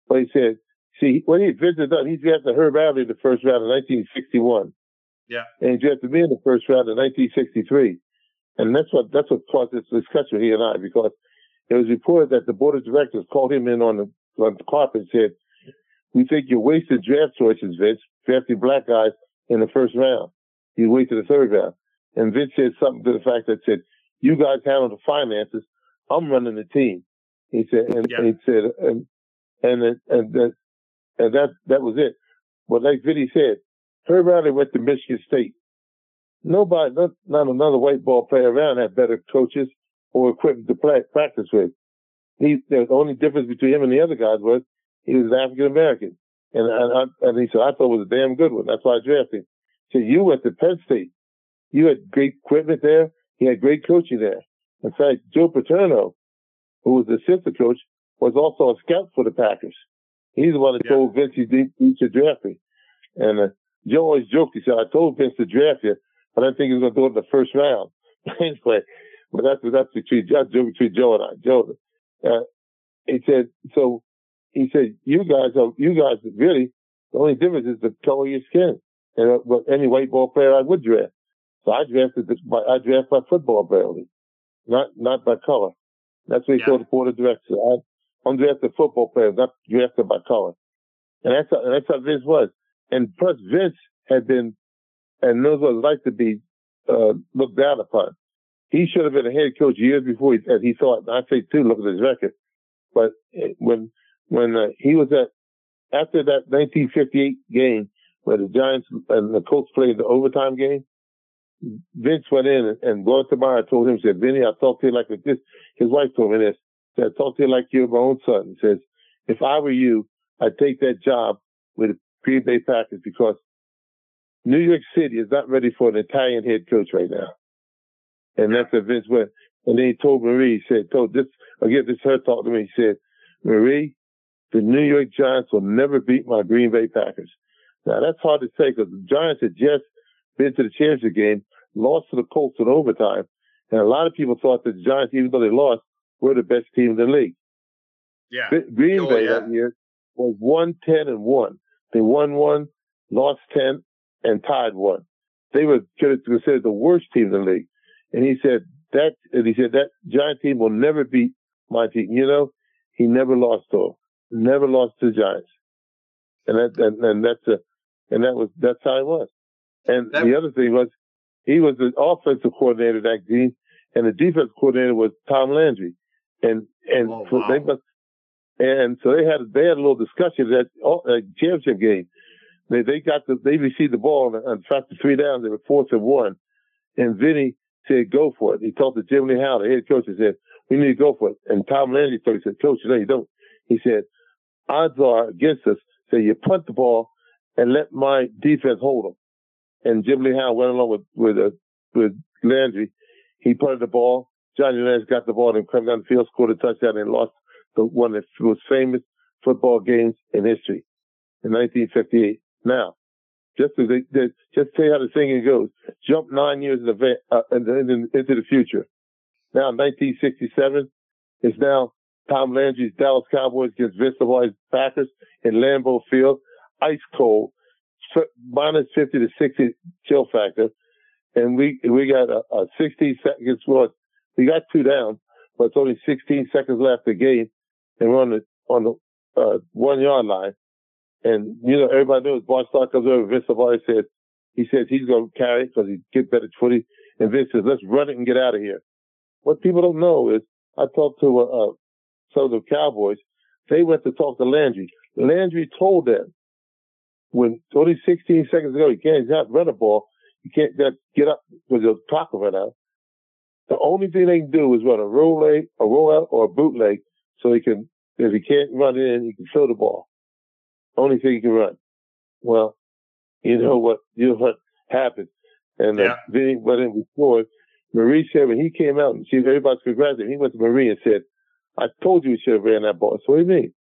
But he said, see, when he visited done, he drafted Herb Adderley in the first round in 1961. Yeah. And he drafted me in the first round in 1963. And that's what, that's what caused this discussion, he and I, because it was reported that the board of directors called him in on the, on the carpet and said, we think you wasted draft choices, Vince, drafting black guys in the first round. You wait to the third round. And Vince said something to the fact that said, you guys handle the finances. I'm running the team. He said, and he said, and, and, and, and that, and that, that was it. But like Vinny said, Herb Adderley went to Michigan State. Nobody, not, not another white ball player around had better coaches or equipment to play, practice with. He, the only difference between him and the other guys was he was African American. And, and, I, and he said, I thought it was a damn good one. That's why I drafted him. Said, you went to Penn State. You had great equipment there. He had great coaching there. In fact, Joe Paterno, who was the assistant coach, was also a scout for the Packers. He's the one that told Vince he, he should draft me. And uh, Joe always joked. He said, I told Vince to draft you, but I didn't think he was going to do it in the first round. <laughs> anyway, but that's that's between that's between Joe and I. Joe, uh, he said, so he said, you guys are, you guys are really, the only difference is the color of your skin. And uh, well, any white ball player I would draft. So I drafted by, I draft by football ability, not, not by color. That's what he Yeah. told the board of directors. I, I'm drafted football player, not drafted by color. And that's how, and that's how Vince was. And plus Vince had been, and knows what it's like to be, uh, looked down upon. He should have been a head coach years before he, and he thought, I say too, look at his record. But eh, when, when uh, he was at, after that 1958 game where the Giants and the Colts played the overtime game, Vince went in and, and Meyer told him, said, Vinny, I talk to you like this. His wife told me this. Said, I talk to you like you're my own son. He says, if I were you, I'd take that job with the Green Bay Packers because New York City is not ready for an Italian head coach right now. And that's what Vince went. And then he told Marie, he said, told this, again, this her talk to me. He said, Marie, the New York Giants will never beat my Green Bay Packers. Now that's hard to say because the Giants had just been to the championship game, lost to the Colts in overtime. And a lot of people thought that the Giants, even though they lost, were the best team in the league. Yeah. Green Oh, Bay yeah. that year was one ten and one. They won one, lost ten, and tied one. They were considered the worst team in the league. And he said that, and he said that Giant team will never beat my team. You know, he never lost to them, never lost to the Giants. And that, and, and that's a, and that was, that's how it was. And the other thing was, he was the offensive coordinator that team, and the defense coordinator was Tom Landry. And, and Oh, so they must, and so they had, they had a little discussion at that championship game. They, they got the, they received the ball and, and tracked the three downs. They were fourth and one. And Vinny said, go for it. He talked to Jim Lee Howell, the head coach, and said, we need to go for it. And Tom Landry told, he said, coach, no, you don't. He said, odds are against us. So you punt the ball and let my defense hold them. And Jim Lee Howell went along with, with, uh, with Landry. He punted the ball. Johnny Lance got the ball and came down the field, scored a touchdown and lost the one of the most famous football games in history in 1958. Now, just to, just tell you how the singing goes. Jump nine years in the, uh, in the, in the, into the future. Now, 1967 is now Tom Landry's Dallas Cowboys against Vince Lombardi's Packers in Lambeau Field. Ice cold, minus 50 to 60 chill factor. And we, we got a, a 16 seconds worth. We got two down, but it's only 16 seconds left the game. And we're on the, on the, uh, one yard line. And, you know, everybody knows Bart Starr comes over. Vince Lombardi said, he says he's going to carry because he get better footy. And Vince says, let's run it and get out of here. What people don't know is I talked to, a, uh, the Cowboys. They went to talk to Landry. Landry told them when only 16 seconds ago, you can't not run a ball. You can't get, get up with the clock run out. The only thing they can do is run a roll leg, a roll out or a bootleg so he can, if he can't run in, he can throw the ball. Only thing he can run. Well, you know what, you know what happened. And uh, Yeah. Vinny went in before. Marie said when he came out and she, everybody's congratulating him, he went to Marie and said, I told you we should have ran that ball. So what do you mean?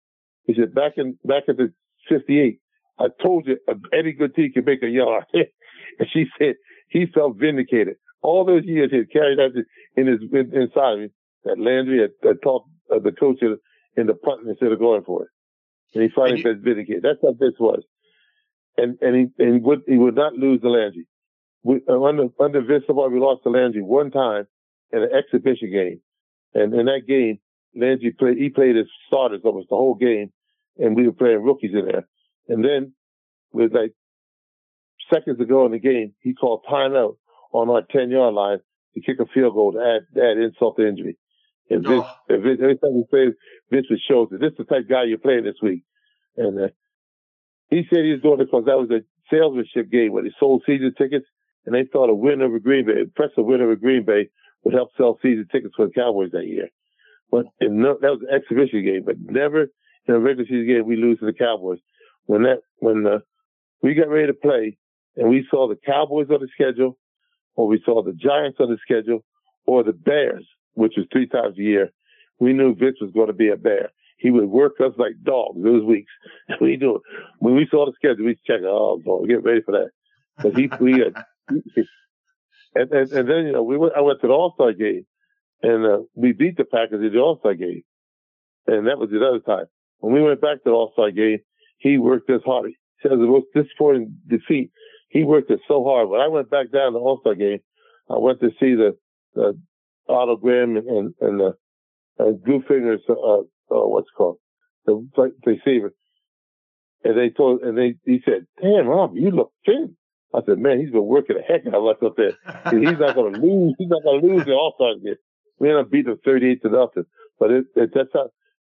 He said, back in, back at the 58, I told you uh, any good team can make a yard. <laughs> and she said he felt vindicated. All those years he had carried that in his, in, inside of him that Landry had, had talked uh, the coach in, in the punt instead of going for it. And he finally felt vindicated. That's how this was. And, and he, and would, he would not lose to Landry. We, uh, under, under Vince Lombardi, we lost to Landry one time in an exhibition game. And in that game, Landry played, he played as starters almost the whole game, and we were playing rookies in there. And then, with like seconds ago in the game, he called timeout on our 10 yard line to kick a field goal to add, add insult to injury. And Vince, and Vince, every time we played, Vince would show us, this is the type of guy you're playing this week. And uh, he said he was doing it because that was a salesmanship game where they sold season tickets, and they thought a win over Green Bay, impressive win over Green Bay, would help sell season tickets for the Cowboys that year. But no, that was an exhibition game, but never in a regular season game we lose to the Cowboys. When that when uh, we got ready to play and we saw the Cowboys on the schedule, or we saw the Giants on the schedule, or the Bears, which was three times a year, we knew Vince was going to be a Bear. He would work us like dogs those weeks. <laughs> We do it. when we saw the schedule, we check. Oh, boy, get ready for that. Because he, we had, <laughs> and, and and then you know we went. I went to the All Star game, and uh, we beat the Packers in the All Star game. and that was the other time. When we went back to the All Star game, he worked as hard. He says the most disappointing defeat. He worked it so hard. When I went back down to the All Star game, I went to see the the autogram and and, and the uh, Blue Fingers, uh, uh, what's it called the receiver, and they told and they he said, "Damn, Rob, you look thin." I said, "Man, he's been working a heck of a lot up there. he's not going to lose. He's not going to lose the All Star game. We ended up beating him thirty-eight to nothing. But it, it, that's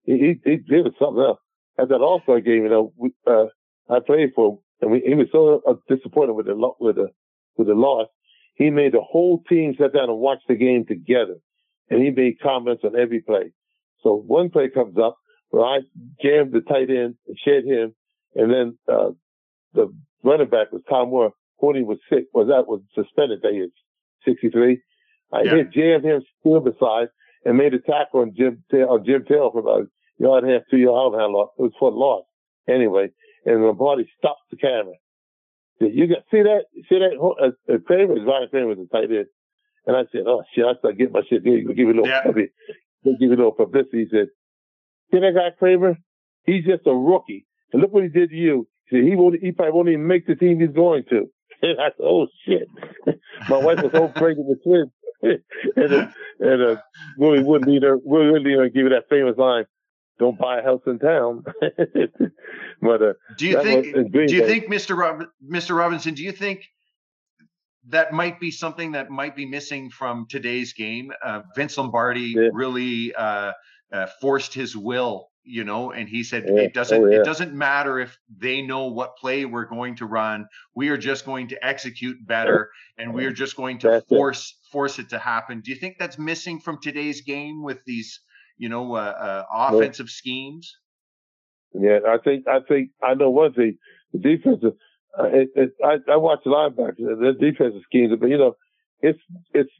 he he, he did something else at that All Star game. You know, we, uh, I played for, him, and we, he was so uh, disappointed with the with the with the loss. He made the whole team sit down and watch the game together, and he made comments on every play. So one play comes up where I jammed the tight end and shed him, and then uh, the running back was Tom Moore. He was sick, was that was suspended that year, 63. I Yeah. hit jammed him still beside and made a tackle on Jim on Jim Taylor for about a yard and a half, two yard. Don't know. It was for loss anyway. And Lombardi stopped the camera. Said, You got see that? See that? Uh, uh, Kramer, Ron Kramer was a tight end. And I said, Oh shit! I started getting my shit. There, give you a little, mean, give you a little publicity. He said, See that guy Kramer? He's just a rookie. And look what he did to you. He said, he won't, he probably won't even make the team he's going to. <laughs> And I said, oh shit. <laughs> My wife was so pregnant with twins. <laughs> and and uh, Willie wouldn't either. Willie wouldn't even give you that famous line, "Don't buy a house in town." <laughs> but uh, Do you think? was in Green Do you think, Mr. Rob, Mr. Robinson? Do you think that might be something that might be missing from today's game? Uh, Vince Lombardi really uh, uh, forced his will, you know, and he said Yeah. it doesn't. Oh, yeah. It doesn't matter if they know what play we're going to run. We are just going to execute better, and we are just going to That's it. Force it to happen. Do you think that's missing from today's game with these, you know, uh, uh, offensive schemes? Yeah, I think I think I know one thing. The defensive, uh, it, it, I, I watch the linebackers. The defensive schemes, but you know, it's it's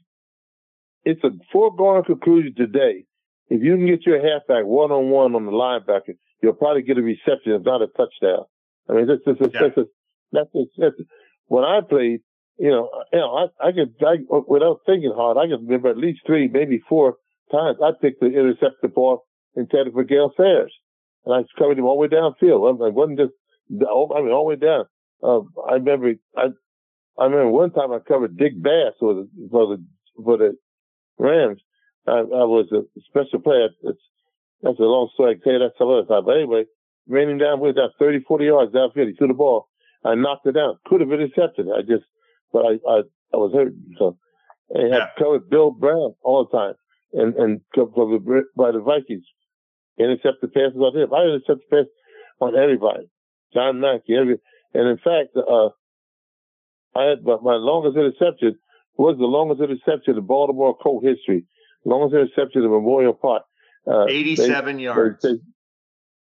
it's a foregone conclusion today. If you can get your halfback one on one on the linebacker, you'll probably get a reception, if not a touchdown. I mean, that's that's that's, that's, that's, that's, that's when I played. You know, you know, I I could I, without thinking hard, I can remember at least three, maybe four times I picked the intercept the ball intended for Gale Sayers and I covered him all the way downfield. I, wasn't just, I mean, all the way down. Uh, I remember, I, I remember one time I covered Dick Bass for the, for the, for the Rams. I, I was a special player. It's, that's a long story. I can tell you that some other time. But anyway, ran down with that 30, 40 yards downfield. He threw the ball. I knocked it down. Could have intercepted it. I just, but I, I, I was hurt. So I had covered Bill Brown all the time and, and co- for the, by the Vikings intercept the passes on him. I intercept the pass on everybody. John Mackey, every, and in fact, uh, I had my, my longest interception was the longest interception in Baltimore Colt history. Longest interception in Memorial Park. Uh, 87 they- yards. they-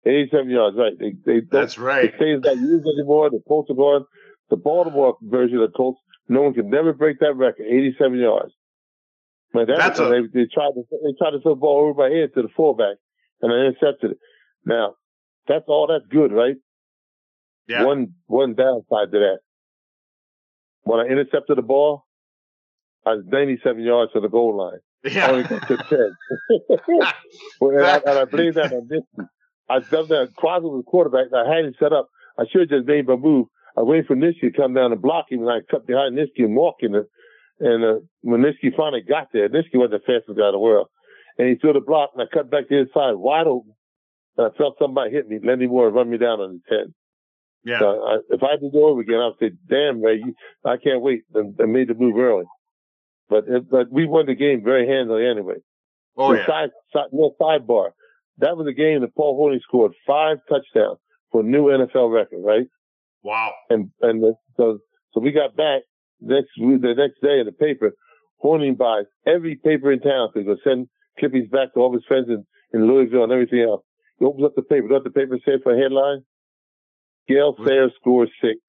87 yards, right. They, they That's right. The Saints not used anymore. The Colts are going. The Baltimore version of the Colts, no one can never break that record. 87 yards. But that That's a- they, they tried to they tried to throw the ball over my head to the fullback, and I intercepted it. Now, that's all that's good, right? Yeah. One one downside to that. When I intercepted the ball, I was 97 yards to the goal line. Yeah. I only got to 10. <laughs> well, and, I, and I blame that on Nitschke. I felt that Crosby was the quarterback. I had him set up. I should have just made my move. I waited for Nitschke to come down and block him, and I cut behind Nitschke and walk in it. And uh, when Nitschke finally got there, Nitschke wasn't the fastest guy in the world. And he threw the block, and I cut back to his side, wide open. And I felt somebody hit me. Lenny Moore run me down on his head. Yeah. So I, if I had to do it over again, I would say, "Damn, Ray, you, I can't wait." And, and made the move early. But it, but we won the game very handily anyway. Oh, The yeah. Side, side, no sidebar. That was a game that Paul Hornung scored five touchdowns for a new NFL record, right? Wow. And and so so we got back next the next day in the paper. Hornung buys every paper in town to go send clippings back to all his friends in, in Louisville and everything else. He opens up the paper. You know what the paper said for a headline? Gale Sayers scores six.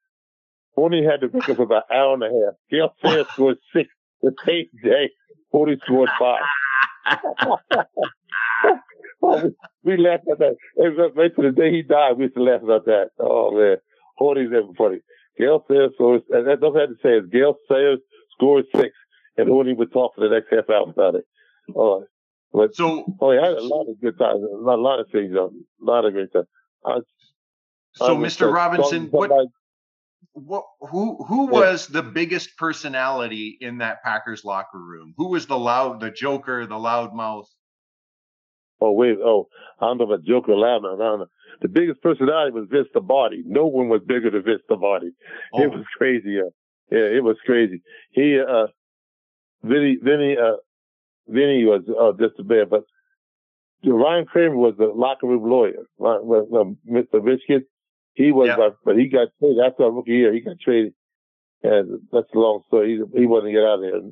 Hornung had the record for about an hour and a half. Gale <laughs> Sayers scored six the same day. Hornung scored five. oh, <laughs> we, <laughs> we laughed at that. Right to the day he died, we used to laugh about that. Oh man, Hornung's ever funny. Gale Sayers scores, and that's all I had to say is Gale Sayers scores six, and Hornung would talk for the next half hour about it. All right. But so, oh, yeah, I had a lot of good times, a lot, a lot of things, a lot of great times. I, So, I Mr. Robinson, what- what who who Yeah. was the biggest personality in that Packers locker room? Who was the loud, the joker, the loud mouth? Oh wait, oh, I don't know about Joker Loudman. I don't know. The biggest personality was Vince Lombardi. No one was bigger than Vince Lombardi. Oh. It was crazy. Yeah, yeah, it was crazy. He, uh, Vinny, Vinny, uh, Vinny was uh, just a bad, but Ron Kramer was the locker room lawyer. Ryan, Mr. Richkins, he was, my, but he got traded after our rookie year. He got traded, and that's a long story. He, he wanted to get out of there.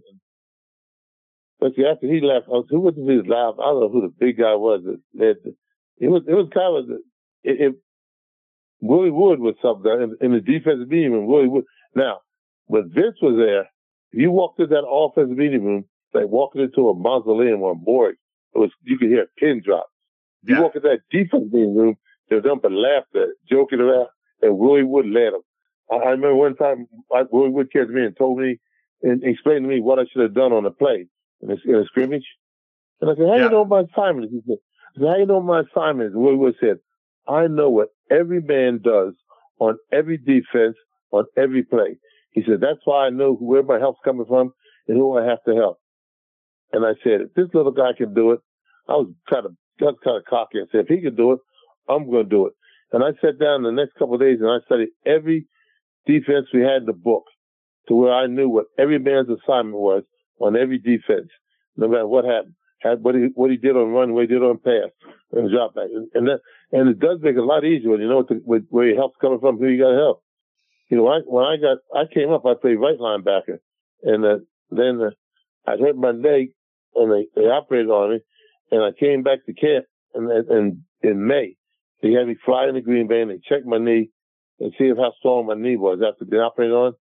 But see, after he left, I was, who was his laugh? I don't know who the big guy was. That, that it was it was kind of the- it, it Willie Wood was something in, in the defensive meeting room. Willie Wood. Now, when Vince was there, if you walked into that offensive meeting room, like walking into a mausoleum or a morgue. It was you could hear a pin drop. You walk into that defense meeting room, there's nothing but laughter, joking around, and Willie Wood led them. I, I remember one time I, Willie Wood came to me and told me and explained to me what I should have done on the play in a, in a scrimmage. And I said, how you know my assignment? He said, how you know my assignment? is?" Willie Wood said, I know what every man does on every defense, on every play. He said, that's why I know where my help's coming from and who I have to help. And I said, if this little guy can do it, I was kind of, got kind of cocky. I said, if he can do it, I'm going to do it. And I sat down the next couple of days and I studied every defense we had in the book to where I knew what every man's assignment was on every defense, no matter what happened. Had what he what he did on run, what he did on pass, and drop back, and, and that and it does make it a lot easier when you know what the, where, where your help's coming from, who you got to help. You know, when I, when I got I came up, I played right linebacker, and uh, then uh, I hurt my leg, and they, they operated on me, and I came back to camp, and and in May, they had me fly in the Green Bay, and they checked my knee and see if how strong my knee was after being operated on.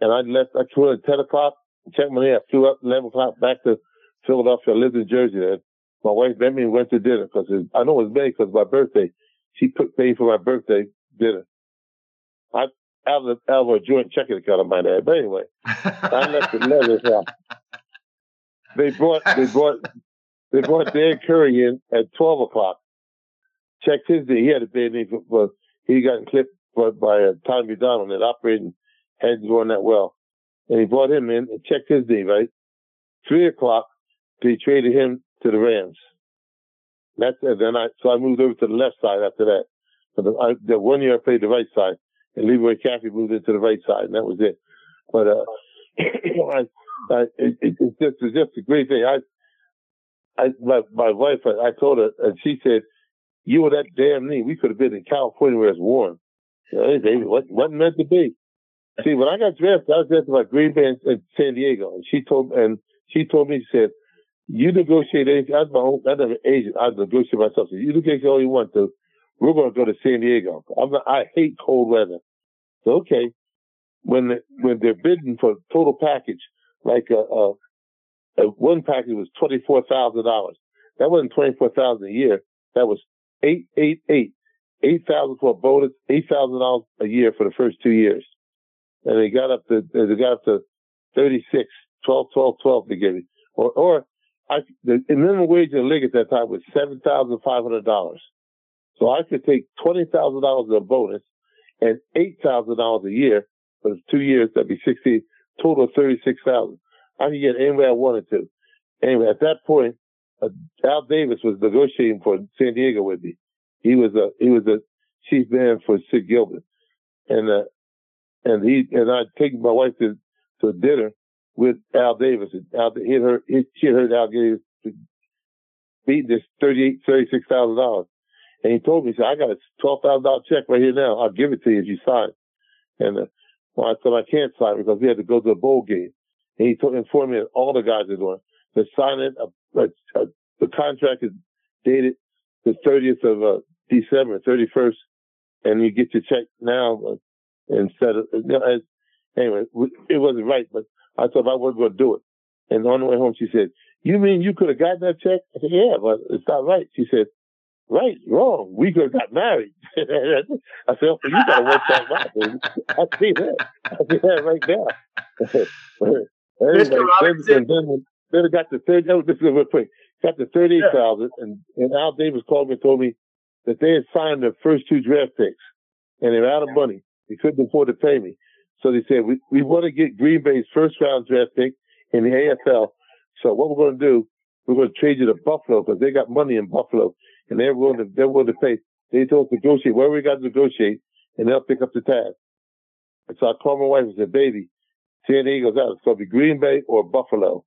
And I left, I flew at 10 o'clock, checked my I flew up 11 o'clock back to Philadelphia. I lived in Jersey then. My wife met me and went to dinner because I know it was May because my birthday. She put paid for my birthday dinner. I out of, out of a joint checking account of my dad. But anyway, I left the letters out. They brought, they brought, they brought Dan Currie in at 12 o'clock. Checked his day. He had a bad knee, for he got clipped by, by uh, Tommy Donald that operating hadn't gone that well. And he brought him in and checked his knee, right? Three o'clock, they traded him to the Rams. That's and then I so I moved over to the left side after that. But the, I, the one year I played the right side, and Lee Roy Caffey moved into the right side, and that was it. But uh, <clears throat> I, I, it, it, it's just it's just a great thing. I, I my my wife, I, I told her, and she said, "You were that damn knee. We could have been in California where it's warm. You know, what wasn't meant to be." See, when I got drafted, I was drafted by Green Bay and, San Diego, and she told and she told me, she said, "You negotiate anything." I was my own, I never agent. I negotiate myself. So you negotiate all you want to. We're going to go to San Diego. I'm not, I hate cold weather. So okay, when the, when they're bidding for total package, like a, a, a one package was twenty four thousand dollars. That wasn't twenty four thousand a year. That was eight eight eight eight thousand for a bonus, eight thousand dollars a year for the first two years, and they got up to they got up to thirty six, twelve, twelve, twelve. They gave me, or or I the minimum wage in the league at that time was seven thousand five hundred dollars. So I could take twenty thousand dollars in a bonus and eight thousand dollars a year for two years. That'd be sixty total of thirty six thousand. I could get anywhere I wanted to. Anyway, at that point, uh, Al Davis was negotiating for San Diego with me. He was a he was a chief man for Sid Gillman, and uh, and he and I'd taken my wife to to dinner with Al Davis. And Al, he had heard he, she had heard Al Davis beat this thirty eight thirty six thousand dollars, and he told me, he said, "I got a twelve thousand dollar check right here now. I'll give it to you if you sign." And uh, well, I said I can't sign because we had to go to a bowl game. And he told, informed me that all the guys are doing. Signing a, a, a, the contract is dated the 30th of uh, December, 31st, and you get your check now uh, instead of, you know, as, anyway, it wasn't right, but I thought I wasn't going to do it. And on the way home, she said, you mean you could have gotten that check? I said, yeah, but it's not right. She said, right, wrong. We could have got married. <laughs> I said, oh, you got to work that out, baby. I see that. I see that right now. <laughs> anyway, Mr. Robinson. and then, then it got to third. Oh, this is real quick. got the 38,000 and, and Al Davis called me and told me that they had signed the first two draft picks and they're out of money. They couldn't afford to pay me. So they said, we, we want to get Green Bay's first round draft pick in the AFL. So what we're going to do, we're going to trade you to Buffalo because they got money in Buffalo and they're willing to, they're willing to pay. They told us negotiate where we got to negotiate and they'll pick up the tab. And so I called my wife and said, baby, San Diego's out. It's going to be Green Bay or Buffalo.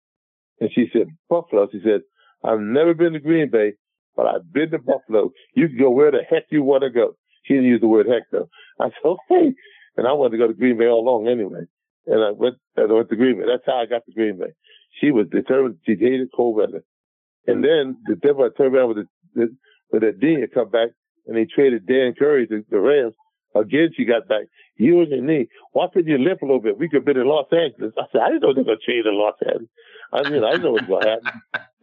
And she said, Buffalo. She said, I've never been to Green Bay, but I've been to Buffalo. You can go where the heck you want to go. She didn't use the word heck though. I said, okay. And I wanted to go to Green Bay all along anyway. And I went, and I went to Green Bay. That's how I got to Green Bay. She was determined. She hated cold weather. And mm. then the devil turned around with the, the with the dean had come back and they traded Dan Currie to the Rams. Again, she got back. You and your knee. Why couldn't you limp a little bit? We could have been in Los Angeles. I said, I didn't know they were going to trade in Los Angeles. I mean, I know what's going to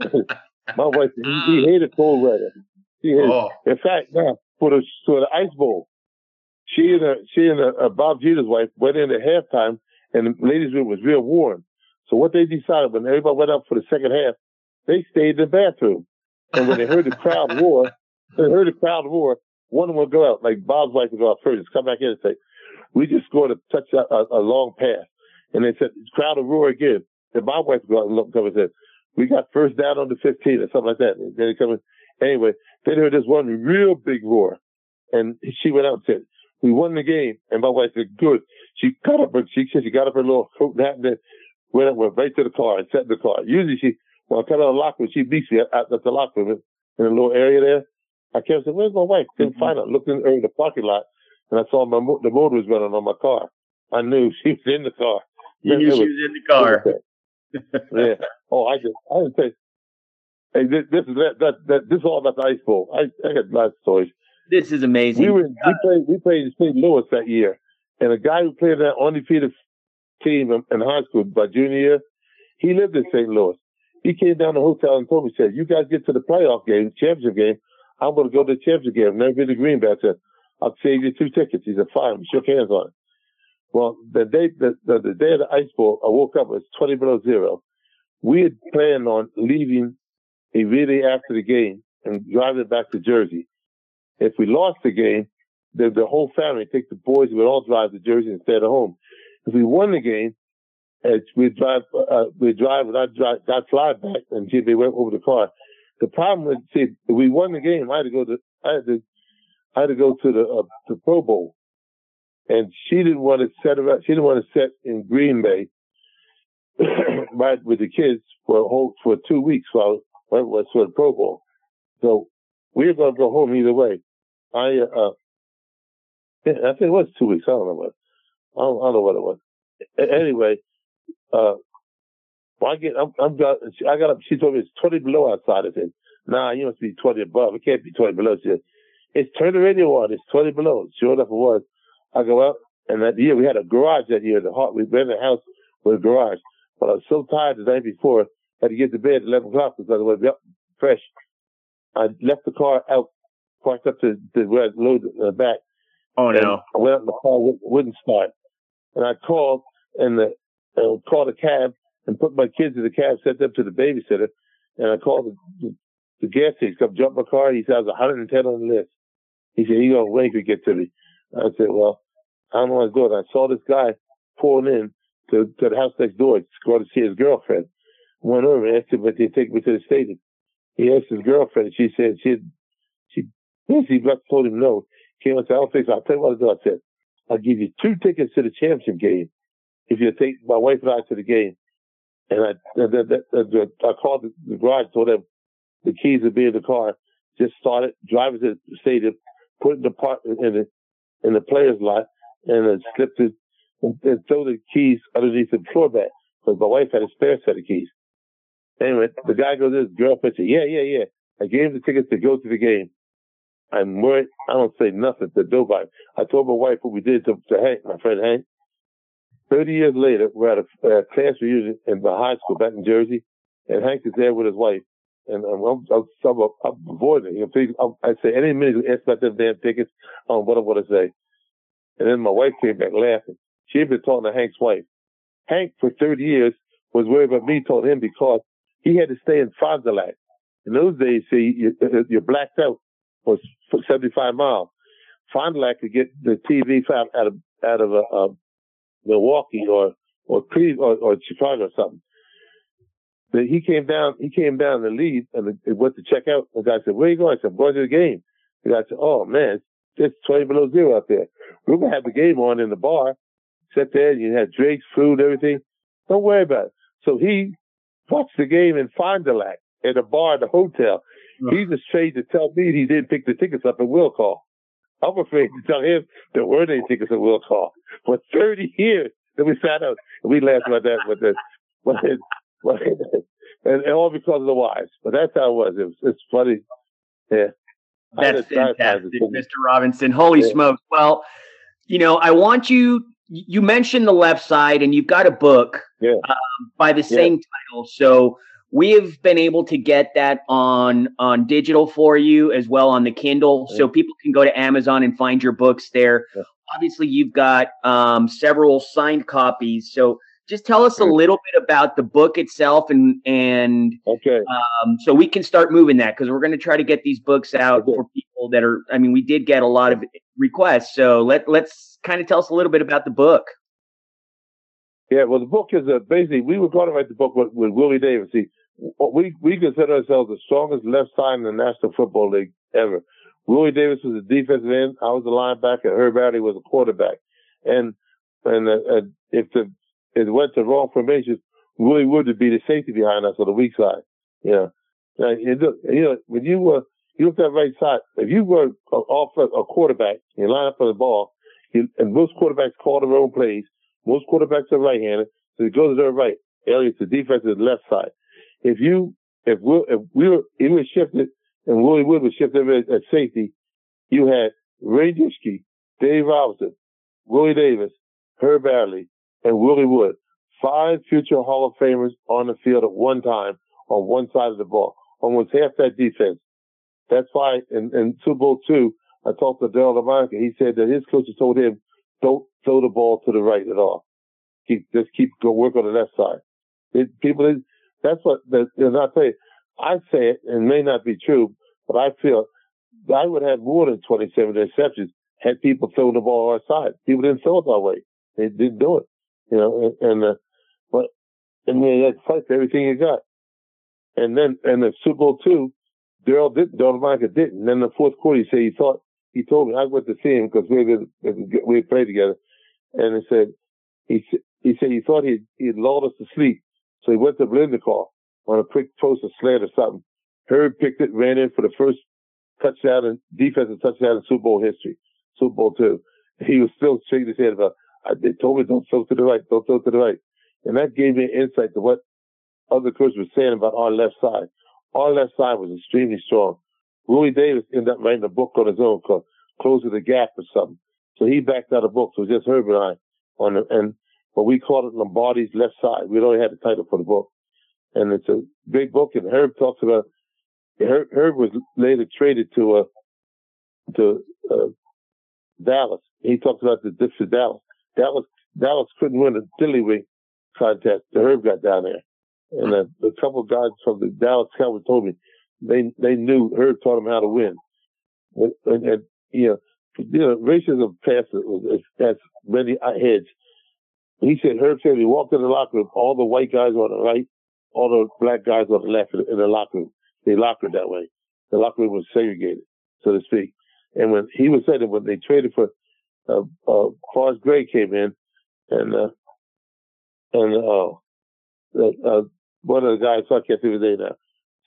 happen. <laughs> My wife, he, he mm. hated cold weather. She hated, Oh. In fact, now, for the, for the Ice Bowl, she and, uh, she and uh, uh, Bob Jeter's wife went in at halftime and the ladies' room was real warm. So what they decided when everybody went up for the second half, they stayed in the bathroom. And when they heard the crowd <laughs> roar, they heard the crowd roar, one of them would go out, like Bob's wife would go out first, come back in and say, we just scored a touch, a, a long pass. And they said, the crowd will roar again. Then my wife would go out and look, come and said, we got first down on the 15 or something like that. And then they come in. Anyway, then they heard this one real big roar. And she went out and said, we won the game. And my wife said, good. She got up, she said she got up her little coat and hat and then went, went right to the car and sat in the car. Usually she, when I come out of the locker room, she meets me at, at the locker room in a little area there. I kept saying, where's my wife? Couldn't mm-hmm. find her. Looked in, in the parking lot and I saw my, mo- the motor was running on my car. I knew <laughs> she was in the car. You knew she was in the car. <laughs> yeah. Oh, I just, I didn't say, hey, this, this is that, that, that, this is all about the ice bowl. I, I got lots of stories. This is amazing. We were, we played, we played in St. Louis that year, and a guy who played that undefeated team in, in high school by junior year, he lived in St. Louis. He came down to the hotel and told me, said, you guys get to the playoff game, championship game. I'm going to go to the championship game. I've never been to Green Bay. I said, I'll save you two tickets. He said, fine. We shook hands on it. Well, the day, the, the, the day of the ice bowl, I woke up, it was 20 below zero. We had planned on leaving immediately after the game and drive it back to Jersey. If we lost the game, the, the whole family, take the boys, we would all drive to Jersey and stay at home. If we won the game, we'd drive, uh, we'd drive, and I'd drive, I'd fly back and they went over the car. The problem was, see, if we won the game, I had to go to, I had to, I had to go to the, uh, the Pro Bowl. And she didn't want to set she didn't want to set in Green Bay, <coughs> right, with the kids for a whole, for two weeks while, was for the Pro Bowl. So we were going to go home either way. I, uh, I think it was two weeks. I don't know what. I don't, I don't know what it was. Anyway, uh, well, I get, I'm, I'm got, I got up. She told me it's 20 below outside. I said, Nah, you must be 20 above. It can't be 20 below. She said, It's turn the radio on. It's 20 below. Sure enough, it was. I go out, and that year we had a garage that year. The heart we rented a house with a garage. But I was so tired the night before, had to get to bed at 11 o'clock because I was up fresh. I left the car out, parked up to, to where I loaded the back. Oh no. I went out in the car, wouldn't, wouldn't start. And I called and the, uh, called a cab and put my kids in the cab, sent them to the babysitter. And I called the, the, the gas station, come jump my car. He said, I was 110 on the list. He said, you're gonna wait to get to me. I said, well, I don't what to do. And I saw this guy pulling in to, to the house next door to go to see his girlfriend. Went over and asked him if they'd take me to the stadium. He asked his girlfriend, and she said she had, she basically told him no. Came and said, I don't think so. I'll tell you what I'll do. I said, I'll give you two tickets to the championship game if you take my wife and I to the game. And I, I called the, the garage, told them the keys would be in the car. Just started driving to the stadium, put it in the park in the in the players' lot, and then slipped it and, and throw the keys underneath the floor mat because my wife had a spare set of keys. Anyway, the guy goes, "This girlfriend said, yeah, yeah, yeah." I gave him the tickets to go to the game. I'm worried. I don't say nothing to nobody. I told my wife what we did to, to Hank, my friend Hank. Thirty years later, we're at a, a class reunion in the high school back in Jersey, and Hank is there with his wife. And I'm, I'm, I'm, I'm, avoiding it. You know, I say any minute you ask about them damn tickets, I don't what I want to say. And then my wife came back laughing. She had been talking to Hank's wife. Hank, for 30 years, was worried about me told him because he had to stay in Lac. In those days, see, you, you're blacked out for, for 75 miles. Fond du Lac could get the TV out of out of uh, uh, Milwaukee or or, or or Chicago or something. But he came down. He came down the lead and it went to check out. The guy said, "Where are you going?" I said, "I'm going to the game." The guy said, "Oh man, it's 20 below zero out there. We're gonna have the game on in the bar. Sit there. You had drinks, food, everything. Don't worry about it." So he watched the game in Fond du Lac at a bar at the hotel. He's afraid to tell me he didn't pick the tickets up at will call. I'm afraid to tell him there weren't any tickets at will call. For 30 years, then we sat out and we laughed about that. But, the, <laughs> but, it, but it, and, and all because of the wives. But that's how it was. It was it's funny. Yeah. That's a drive by fantastic, Mr. Robinson. Holy Yeah. smokes. Well, you know, I want you, you mentioned the left side and you've got a book Yeah. um, by the same title. So we have been able to get that on on digital for you as well on the Kindle. So people can go to Amazon and find your books there. Obviously, you've got um, several signed copies. So just tell us a little bit about the book itself and and okay um, so we can start moving that because we're going to try to get these books out for people that are i mean we did get a lot of requests so let let's kind of tell us a little bit about the book Yeah, well, the book is uh, basically we were going to write the book with, with Willie Davis. See, we we consider ourselves the strongest left side in the National Football League ever. Willie Davis was a defensive end. I was a linebacker. Herb Adderley was a cornerback. And and, uh, and if the it went to wrong formations, Willie Wood would be the safety behind us on the weak side. You know, Now, you look, you know when you were you look at right side, if you were off a quarterback, you line up for the ball, you, and most quarterbacks call their own plays. Most quarterbacks are right-handed, so it goes to their right. Elliott, the defense is the left side. If you, if we, if we were, we were shifted and Willie Wood was shifted at, at safety, you had Ray Nitschke, Dave Robinson, Willie Davis, Herb Adderley, and Willie Wood. Five future Hall of Famers on the field at one time on one side of the ball. Almost half that defense. That's why in, in Super Bowl two, I talked to Daryl Lamonica. He said that his coaches told him, don't throw the ball to the right at all. Keep, just keep, go work on the left side. It, people, that's what, you know, I you, I say it, and it may not be true, but I feel I would have more than 27 interceptions had people thrown the ball our side. People didn't throw it that way. They didn't do it, you know, and, and uh, but, and you had to fight for everything you got. And then, and the Super Bowl two, Daryl didn't, Daryl Monica didn't. And then the fourth quarter, he said he thought, he told me, I went to see him because we had, we played together. And he said, he, he said he thought he'd, he'd lulled us to sleep. So he went to blend car on a quick post or slant or something. Herb picked it, ran in for the first touchdown and defensive touchdown in Super Bowl history, Super Bowl two. He was still shaking his head about, they told me don't throw to the right, don't throw to the right. And that gave me insight to what other coaches were saying about our left side. Our left side was extremely strong. Willie Davis ended up writing a book on his own called Closing the Gap or something. So he backed out a book. So it was just Herb and I on the, and, but we called it Lombardi's left side. We'd only had the title for the book. And it's a big book and Herb talks about, Herb, Herb was later traded to, uh, to, uh, Dallas. He talks about the of Dallas. Dallas, Dallas couldn't win a Tiddlywink contest. The Herb got down there. And a, a couple of guys from the Dallas Cowboys told me they they knew Herb taught them how to win. And, and, and you know, you know, racism was has many heads. He said Herb said he walked in the locker room, all the white guys on the right, all the black guys on the left in, in the locker room. They lockered that way. The locker room was segregated, so to speak. And when he was saying that when they traded for uh, uh, Forrest Gregg came in, and uh, and uh, uh, one of the guys, I can't think of his name now,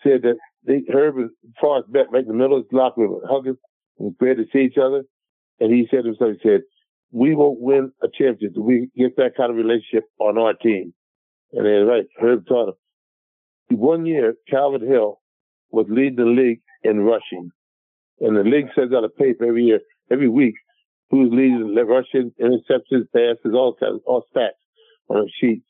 said that they, Herb and Forrest met right in the middle of the locker room, hugging, and glad to see each other. And he said to himself, he said, we won't win a championship if we get that kind of relationship on our team. And they're right. Herb taught him. One year, Calvin Hill was leading the league in rushing. And the league sends out a paper every year, every week, who's leading the rushing, interceptions, passes, all all stats on a sheet.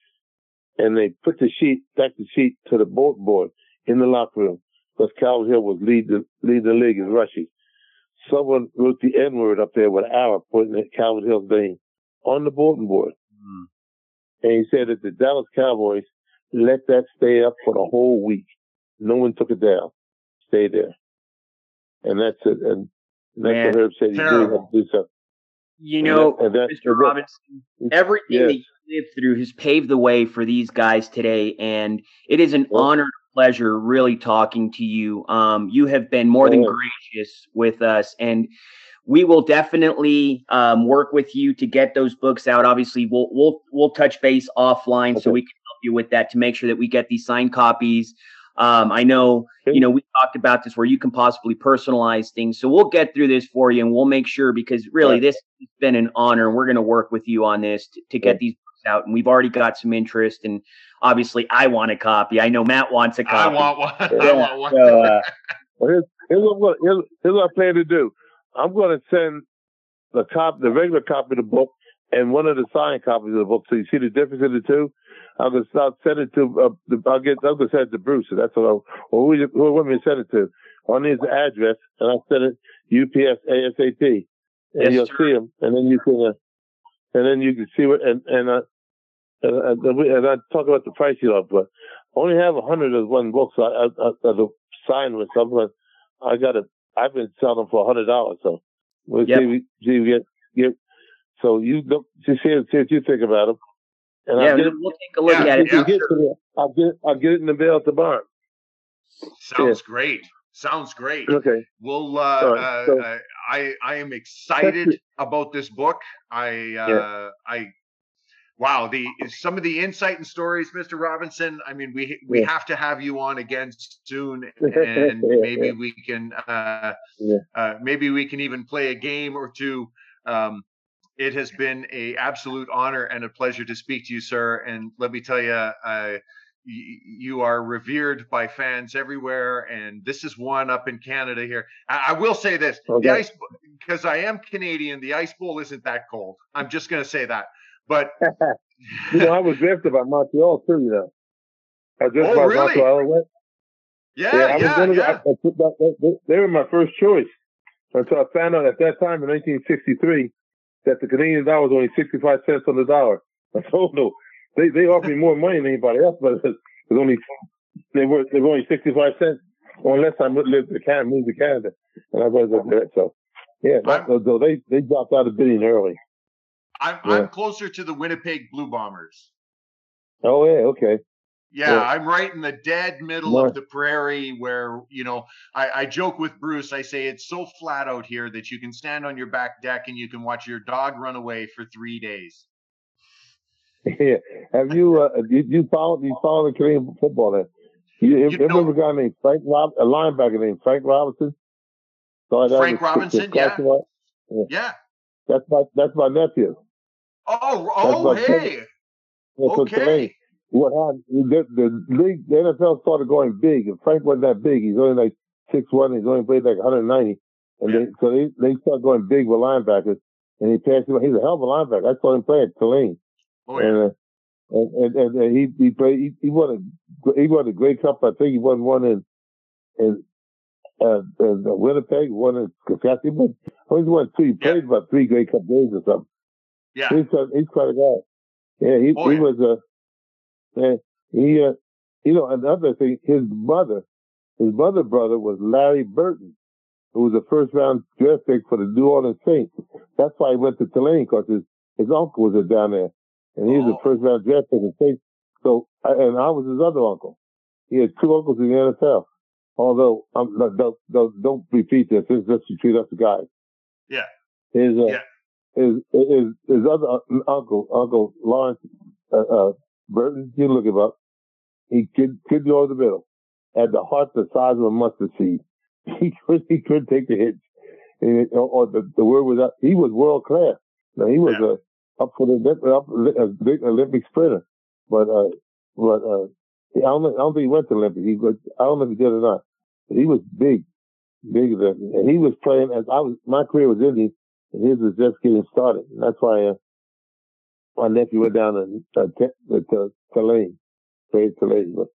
And they put the sheet, back the sheet to the bulletin board in the locker room because Calvin Hill was lead the, lead the league in rushing. Someone wrote the N word up there with an arrow pointing at Calvin Hill's name on the bulletin board. Mm. And he said that the Dallas Cowboys let that stay up for the whole week. No one took it down. stay there. And that's it. And that's Man, what Herb said. You really have to do something. You know, that- Mr. Robinson, everything that you lived through has paved the way for these guys today, and it is an honor and pleasure really talking to you. Um, you have been more than gracious with us, and we will definitely um, work with you to get those books out. Obviously, we'll we'll we'll touch base offline so we can help you with that to make sure that we get these signed copies. Um, I know you know we talked about this where you can possibly personalize things, so we'll get through this for you and we'll make sure because really Right. this has been an honor and we're going to work with you on this to, to get these books out. And we've already got some interest, and obviously I want a copy. I know Matt wants a copy. I want one. <laughs> I want one. so, uh, <laughs> Well, here's, here's, what, I'm gonna- here's, here's what I plan to do. I'm going to send the cop, the regular copy of the book, and one of the signed copies of the book. So you see the difference in the two. I'm to start send it to. Uh, I'll get. I'm to send it to Bruce. So that's what. I, or who, who want me to send it to? on his address, and I'll send it UPS ASAP, and Yes, you'll sir. see him, and then you can. Uh, and then you can see what and and uh, and, and, we- and I talk about the price you love, but I only have a hundred of one book, so I, I, I, sign with someone. I got it. I've been selling them for a hundred dollars, so we'll Yep. see. See, we get get. So you look, just see, see what you think about them. And yeah, I'll get it. we'll take a look Yeah, at it. If you get to the- I'll get I'll get it in the mail at the barn. Sounds great. Sounds great. Okay. Well, uh, All right, uh, so- uh, I I am excited about this book. I uh, I wow the some of the insight and stories, Mr. Robinson. I mean, we we Yeah. have to have you on again soon, <laughs> and maybe Yeah. we can uh, Yeah. uh, maybe we can even play a game or two. Um, it has been a absolute honor and a pleasure to speak to you, sir. And let me tell you, uh, you are revered by fans everywhere, and this is one up in Canada here. I, I will say this: Okay. the ice, because I am Canadian, the ice bowl isn't that cold. I'm just going to say that. But <laughs> you know, I was drafted by Montreal too. You know, I was drafted Oh, by really? Montreal. I went, yeah, I was yeah, yeah. I- I put that- that- they- they were my first choice until I found out at that time in 1963 that the Canadian dollar was only 65 cents on the dollar. <laughs> I told them they they offered me more money than anybody else, but it was only they were they were only 65 cents unless I lived to Canada, moved to Canada, and I was up there. So yeah, that, so they they dropped out of bidding early. I'm Yeah. I'm closer to the Winnipeg Blue Bombers. Oh yeah, okay. Yeah, Yeah. I'm right in the dead middle No. of the prairie where, you know, I, I joke with Bruce. I say it's so flat out here that you can stand on your back deck and you can watch your dog run away for three days. Yeah. Have you uh you, you follow you follow the Canadian football then? You, you remember a guy named Frank Rob a linebacker named Frank Robinson? Frank Robinson, yeah. Yeah. Yeah. That's my that's my nephew. Oh, That's oh, hey. cousin. That's what Okay. What happened? The, the league, the NFL started going big, and Frank wasn't that big. He's only like six one. He's only played like 190, and they so they they started going big with linebackers, and he passed him. He's a hell of a linebacker. I saw him play at Tulane. Oh, yeah. And, uh, and, and, and, he he played. He, he won a he won a Grey Cup. I think he won one in in uh, in Winnipeg, one in Saskatchewan. But I always won two. He played about three Grey Cup games or something. Yeah. He's quite, he's quite a guy. Yeah, he Oh, he yeah. was a man. He uh, you know another thing. His mother, his mother brother was Larry Burton, who was a first round draft pick for the New Orleans Saints. That's why he went to Tulane because his his uncle was down there, and he was a first round draft pick in Saints. So and I was his other uncle. He had two uncles in the NFL. Although um, don't, don't don't repeat this. This is just to treat us guys. Yeah. His uh, yeah. his his his other uncle, Uncle Lawrence uh, uh, Burton, you look him up. He could could go over the middle. Had the heart the size of a mustard seed. <laughs> He could he could take the hits. And it, or, or the, the word was up. He was world class. Now he was a up for the up a big Olympic sprinter. But uh, but uh, I don't know, I don't think he went to Olympics. He was, I don't know if he did or not. But he was big, bigger than, and he was playing as I was. My career was ending, and his was just getting started. And that's why uh, my nephew went down to uh, uh, to Tulane, played Tulane. But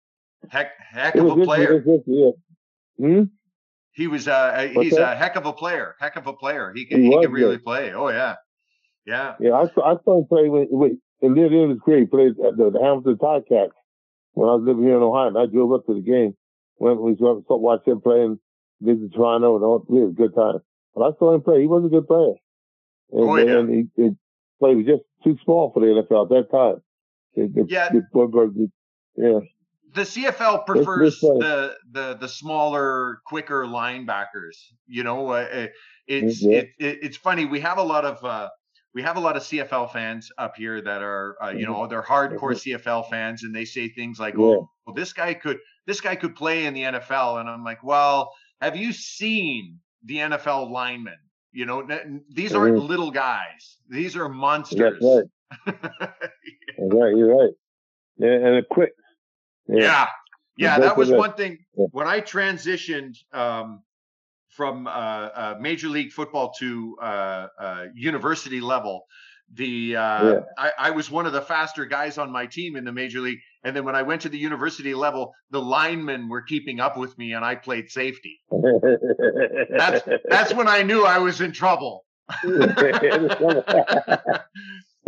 Heck, heck of was a player. it yeah. Hmm? He was, uh, What's he's that? a heck of a player. Heck of a player. He can, He he, was can really good. play. Oh, yeah. Yeah. Yeah, I saw, I saw him play with, with and then it was great. He played at the, the Hamilton Ticats when I was living here in Ohio. And I drove up to the game when we saw, watched him playing visit Toronto and all. We had a good time. But I saw him play. He was a good player. And, Oh, yeah. and he, he played was just too small for the NFL at that time. Yeah. yeah. the CFL prefers the the the smaller, quicker linebackers. You know, uh, uh, it's Yeah. it, it, it's funny. We have a lot of uh, we have a lot of CFL fans up here that are uh, you know they're hardcore CFL fans, and they say things like, Mm-hmm. Yeah. "Oh, well, this guy could this guy could play in the NFL," and I'm like, "Well, have you seen the NFL linemen? You know, these aren't Mhm. little guys; these are That's monsters." right. <laughs> That's right. You're right. Yeah, and it quick. Yeah. Yeah, Both that was one thing Yeah. when I transitioned um, from uh, uh, Major League Football to uh, uh, university level. The uh, Yeah. I, I was one of the faster guys on my team in the Major League, and then when I went to the university level, the linemen were keeping up with me, and I played safety. That's that's when I knew I was in trouble. <laughs>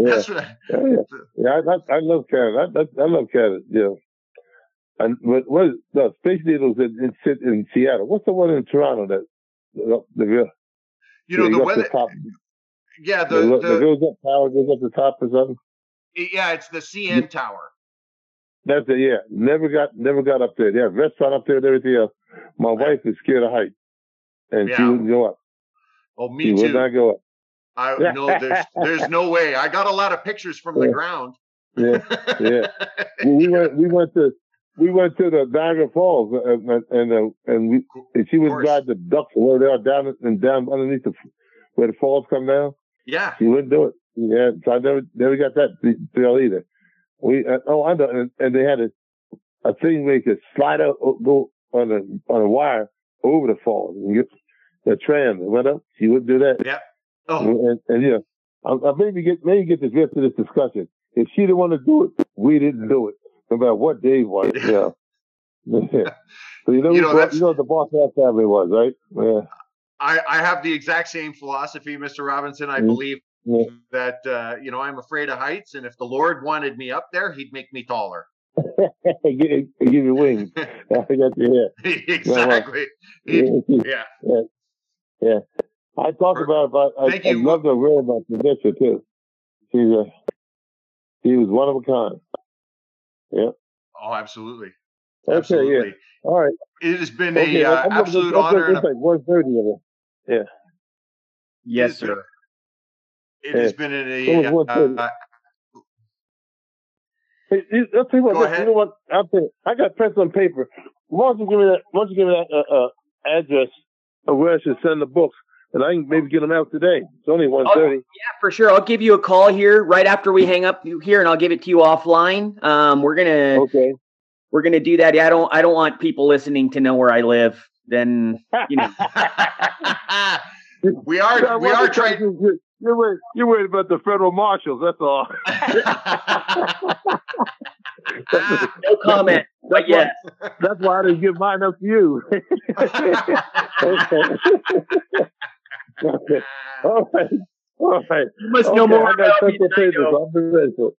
Yeah. That's what. Yeah, yeah. I, I, I love Canada. I, I, I love Canada. Yeah. And but what is the Space Needles in, in, in Seattle? What's the one in Toronto that the, the, the You know the weather. top, Yeah, the, the, the, the goes up power goes up the top or something. yeah, it's the CN Tower. That's it. Yeah, never got never got up there. They have restaurant up there and everything else. My wife is scared of heights, and she wouldn't go up. Oh, me she would too. not go up. I <laughs> no, there's there's no way. I got a lot of pictures from the ground. Yeah, yeah. <laughs> Well, we went. We went to. We went to the Niagara Falls, uh, and and uh, and, we, and she would drive the ducks where they are down and down underneath the where the falls come down. Yeah. he wouldn't do it. Yeah, so I never never got that deal either. We uh, oh I know, and, and they had a a thing where you could slide out uh, go on a on a wire over the falls and get the tram that went up. He wouldn't do that. Yeah. Oh. And, and yeah, I, I maybe get maybe get the rest of this discussion. If she didn't want to do it, we didn't do it. No matter what Dave was. <laughs> Yeah. yeah. <laughs> So you know, You know, that's- you know what the boss that family was, right? Yeah. I, I have the exact same philosophy, Mr. Robinson. I Mhm. believe that uh, you know I'm afraid of heights, and if the Lord wanted me up there, He'd make me taller. <laughs> give, give you wings. <laughs> <laughs> I got you here. exactly. Yeah. Yeah. Yeah. I talk about about I, Thank I you. love the real about Patricia too. She's a she was one of a kind. Yeah. Oh, absolutely. Okay, Absolutely. yeah. All right. It has been Okay, a uh, absolute honor. It's like one thirty of it. Yeah. Yes, sir. It has been It a. was Uh, 1:30. uh, Hey, you- I'll tell you what. Go ahead. You know what? I'll tell you, I got pencil and paper. Why don't you give me that? Why don't you give me that uh, uh, address of where I should send the books, and I can maybe get them out today. It's only one Oh, thirty. yeah, for sure. I'll give you a call here right after we hang up here, and I'll give it to you offline. Um, we're gonna okay. We're gonna do that. Yeah, I don't. I don't want people listening to know where I live. Then you know. <laughs> we are. Yeah, we are trying. you- you- You're worried, you're worried about the federal marshals. That's all. <laughs> <laughs> no comment. But yes. That's why I didn't give mine up to you. okay. All right. All right. You must okay, know more I got about me pencil than I papers. I'll be ready for it.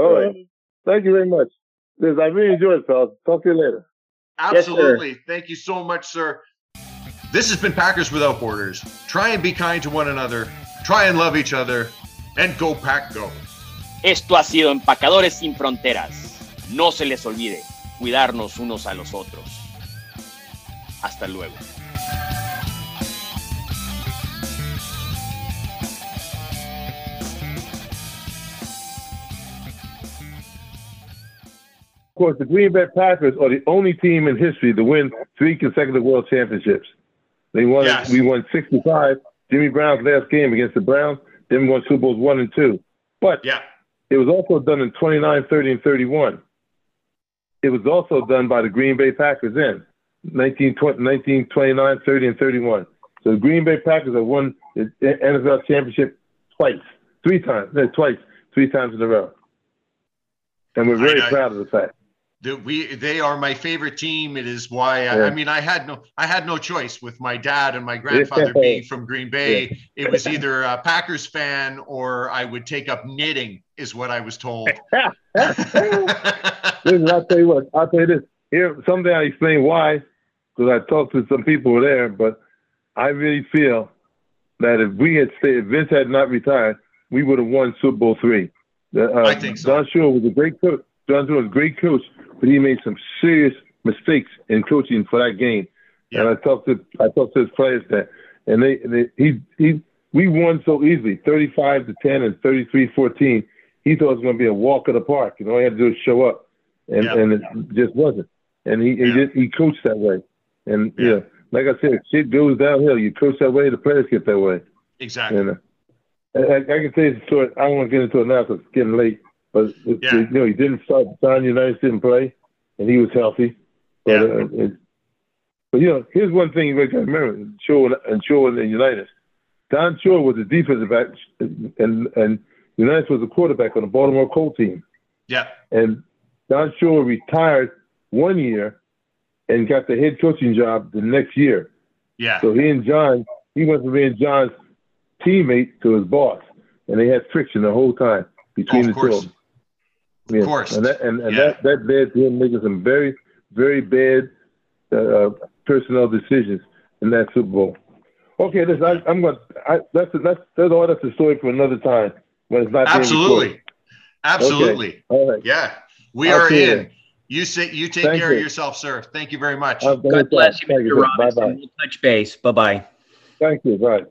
All right. Mm. Thank you very much. Liz, I really enjoyed it, fellas. Talk to you later. Absolutely. Thank you so much, sir. This has been Packers Without Borders. Try and be kind to one another. Try and love each other. And go, Pack, go. Esto ha sido Empacadores sin Fronteras. No se les olvide cuidarnos unos a los otros. Hasta luego. Of course, the Green Bay Packers are the only team in history to win three consecutive World Championships. They won. Yes. We won '65. Jimmy Brown's last game against the Browns. Then we won Super Bowls one and two. But yeah. it was also done in 29, 30, and 31. It was also done by the Green Bay Packers in 1920, 1929, 30, and 31. So the Green Bay Packers have won the NFL championship twice, three times, no, twice, three times in a row. And we're very proud of the fact. The, we they are my favorite team. It is why I, Yeah. I mean I had no I had no choice with my dad and my grandfather being from Green Bay. It was either a Packers fan or I would take up knitting, is what I was told. <laughs> <laughs> Listen, I'll tell you what. I'll tell you this. Here, someday I'll explain why because I talked to some people there, but I really feel that if we had stayed, if Vince had not retired, we would have won Super Bowl three. Uh, I think so. Don Shula was a great coach. Don Shula was a great coach, but he made some serious mistakes in coaching for that game. And I talked to I talked to his players there, and they, they he he we won so easily, 35 to 10 and 33-14. He thought it was going to be a walk in the park. You know, all he had to do was show up, and Yeah. and it just wasn't. And he he, just, he coached that way. And yeah, like I said, shit goes downhill. You coach that way, the players get that way. Exactly. And uh, I, I I can tell you the story. I don't want to get into it now because it's getting late. But Yeah. you know, he didn't start. Don Unitas didn't play, and he was healthy. But, Yeah. uh, it, but you know, here's one thing you got to remember: Shaw and Shaw and Unitas. Don Shula was a defensive back, and and Unitas was a quarterback on the Baltimore Colt team. Yeah. And Don Shula retired one year and got the head coaching job the next year. Yeah. So he and John, he went from being John's teammate to his boss, and they had friction the whole time between Oh, the of two course. Of. Yeah. course. And that and, and Yeah. that that led to him making some very very bad uh, personnel decisions in that Super Bowl. Okay, listen, I, I'm going. I, that's that's that's all. That's a story for another time when it's not Absolutely. Absolutely. Okay. All right. Yeah. We I'll are see you in. then. You say you take Thank care of yourself, sir. Thank you very much. I'm- God bless you, Thank Mr. you. Robinson. Bye-bye. We'll touch base. Bye bye. Thank you. Bye.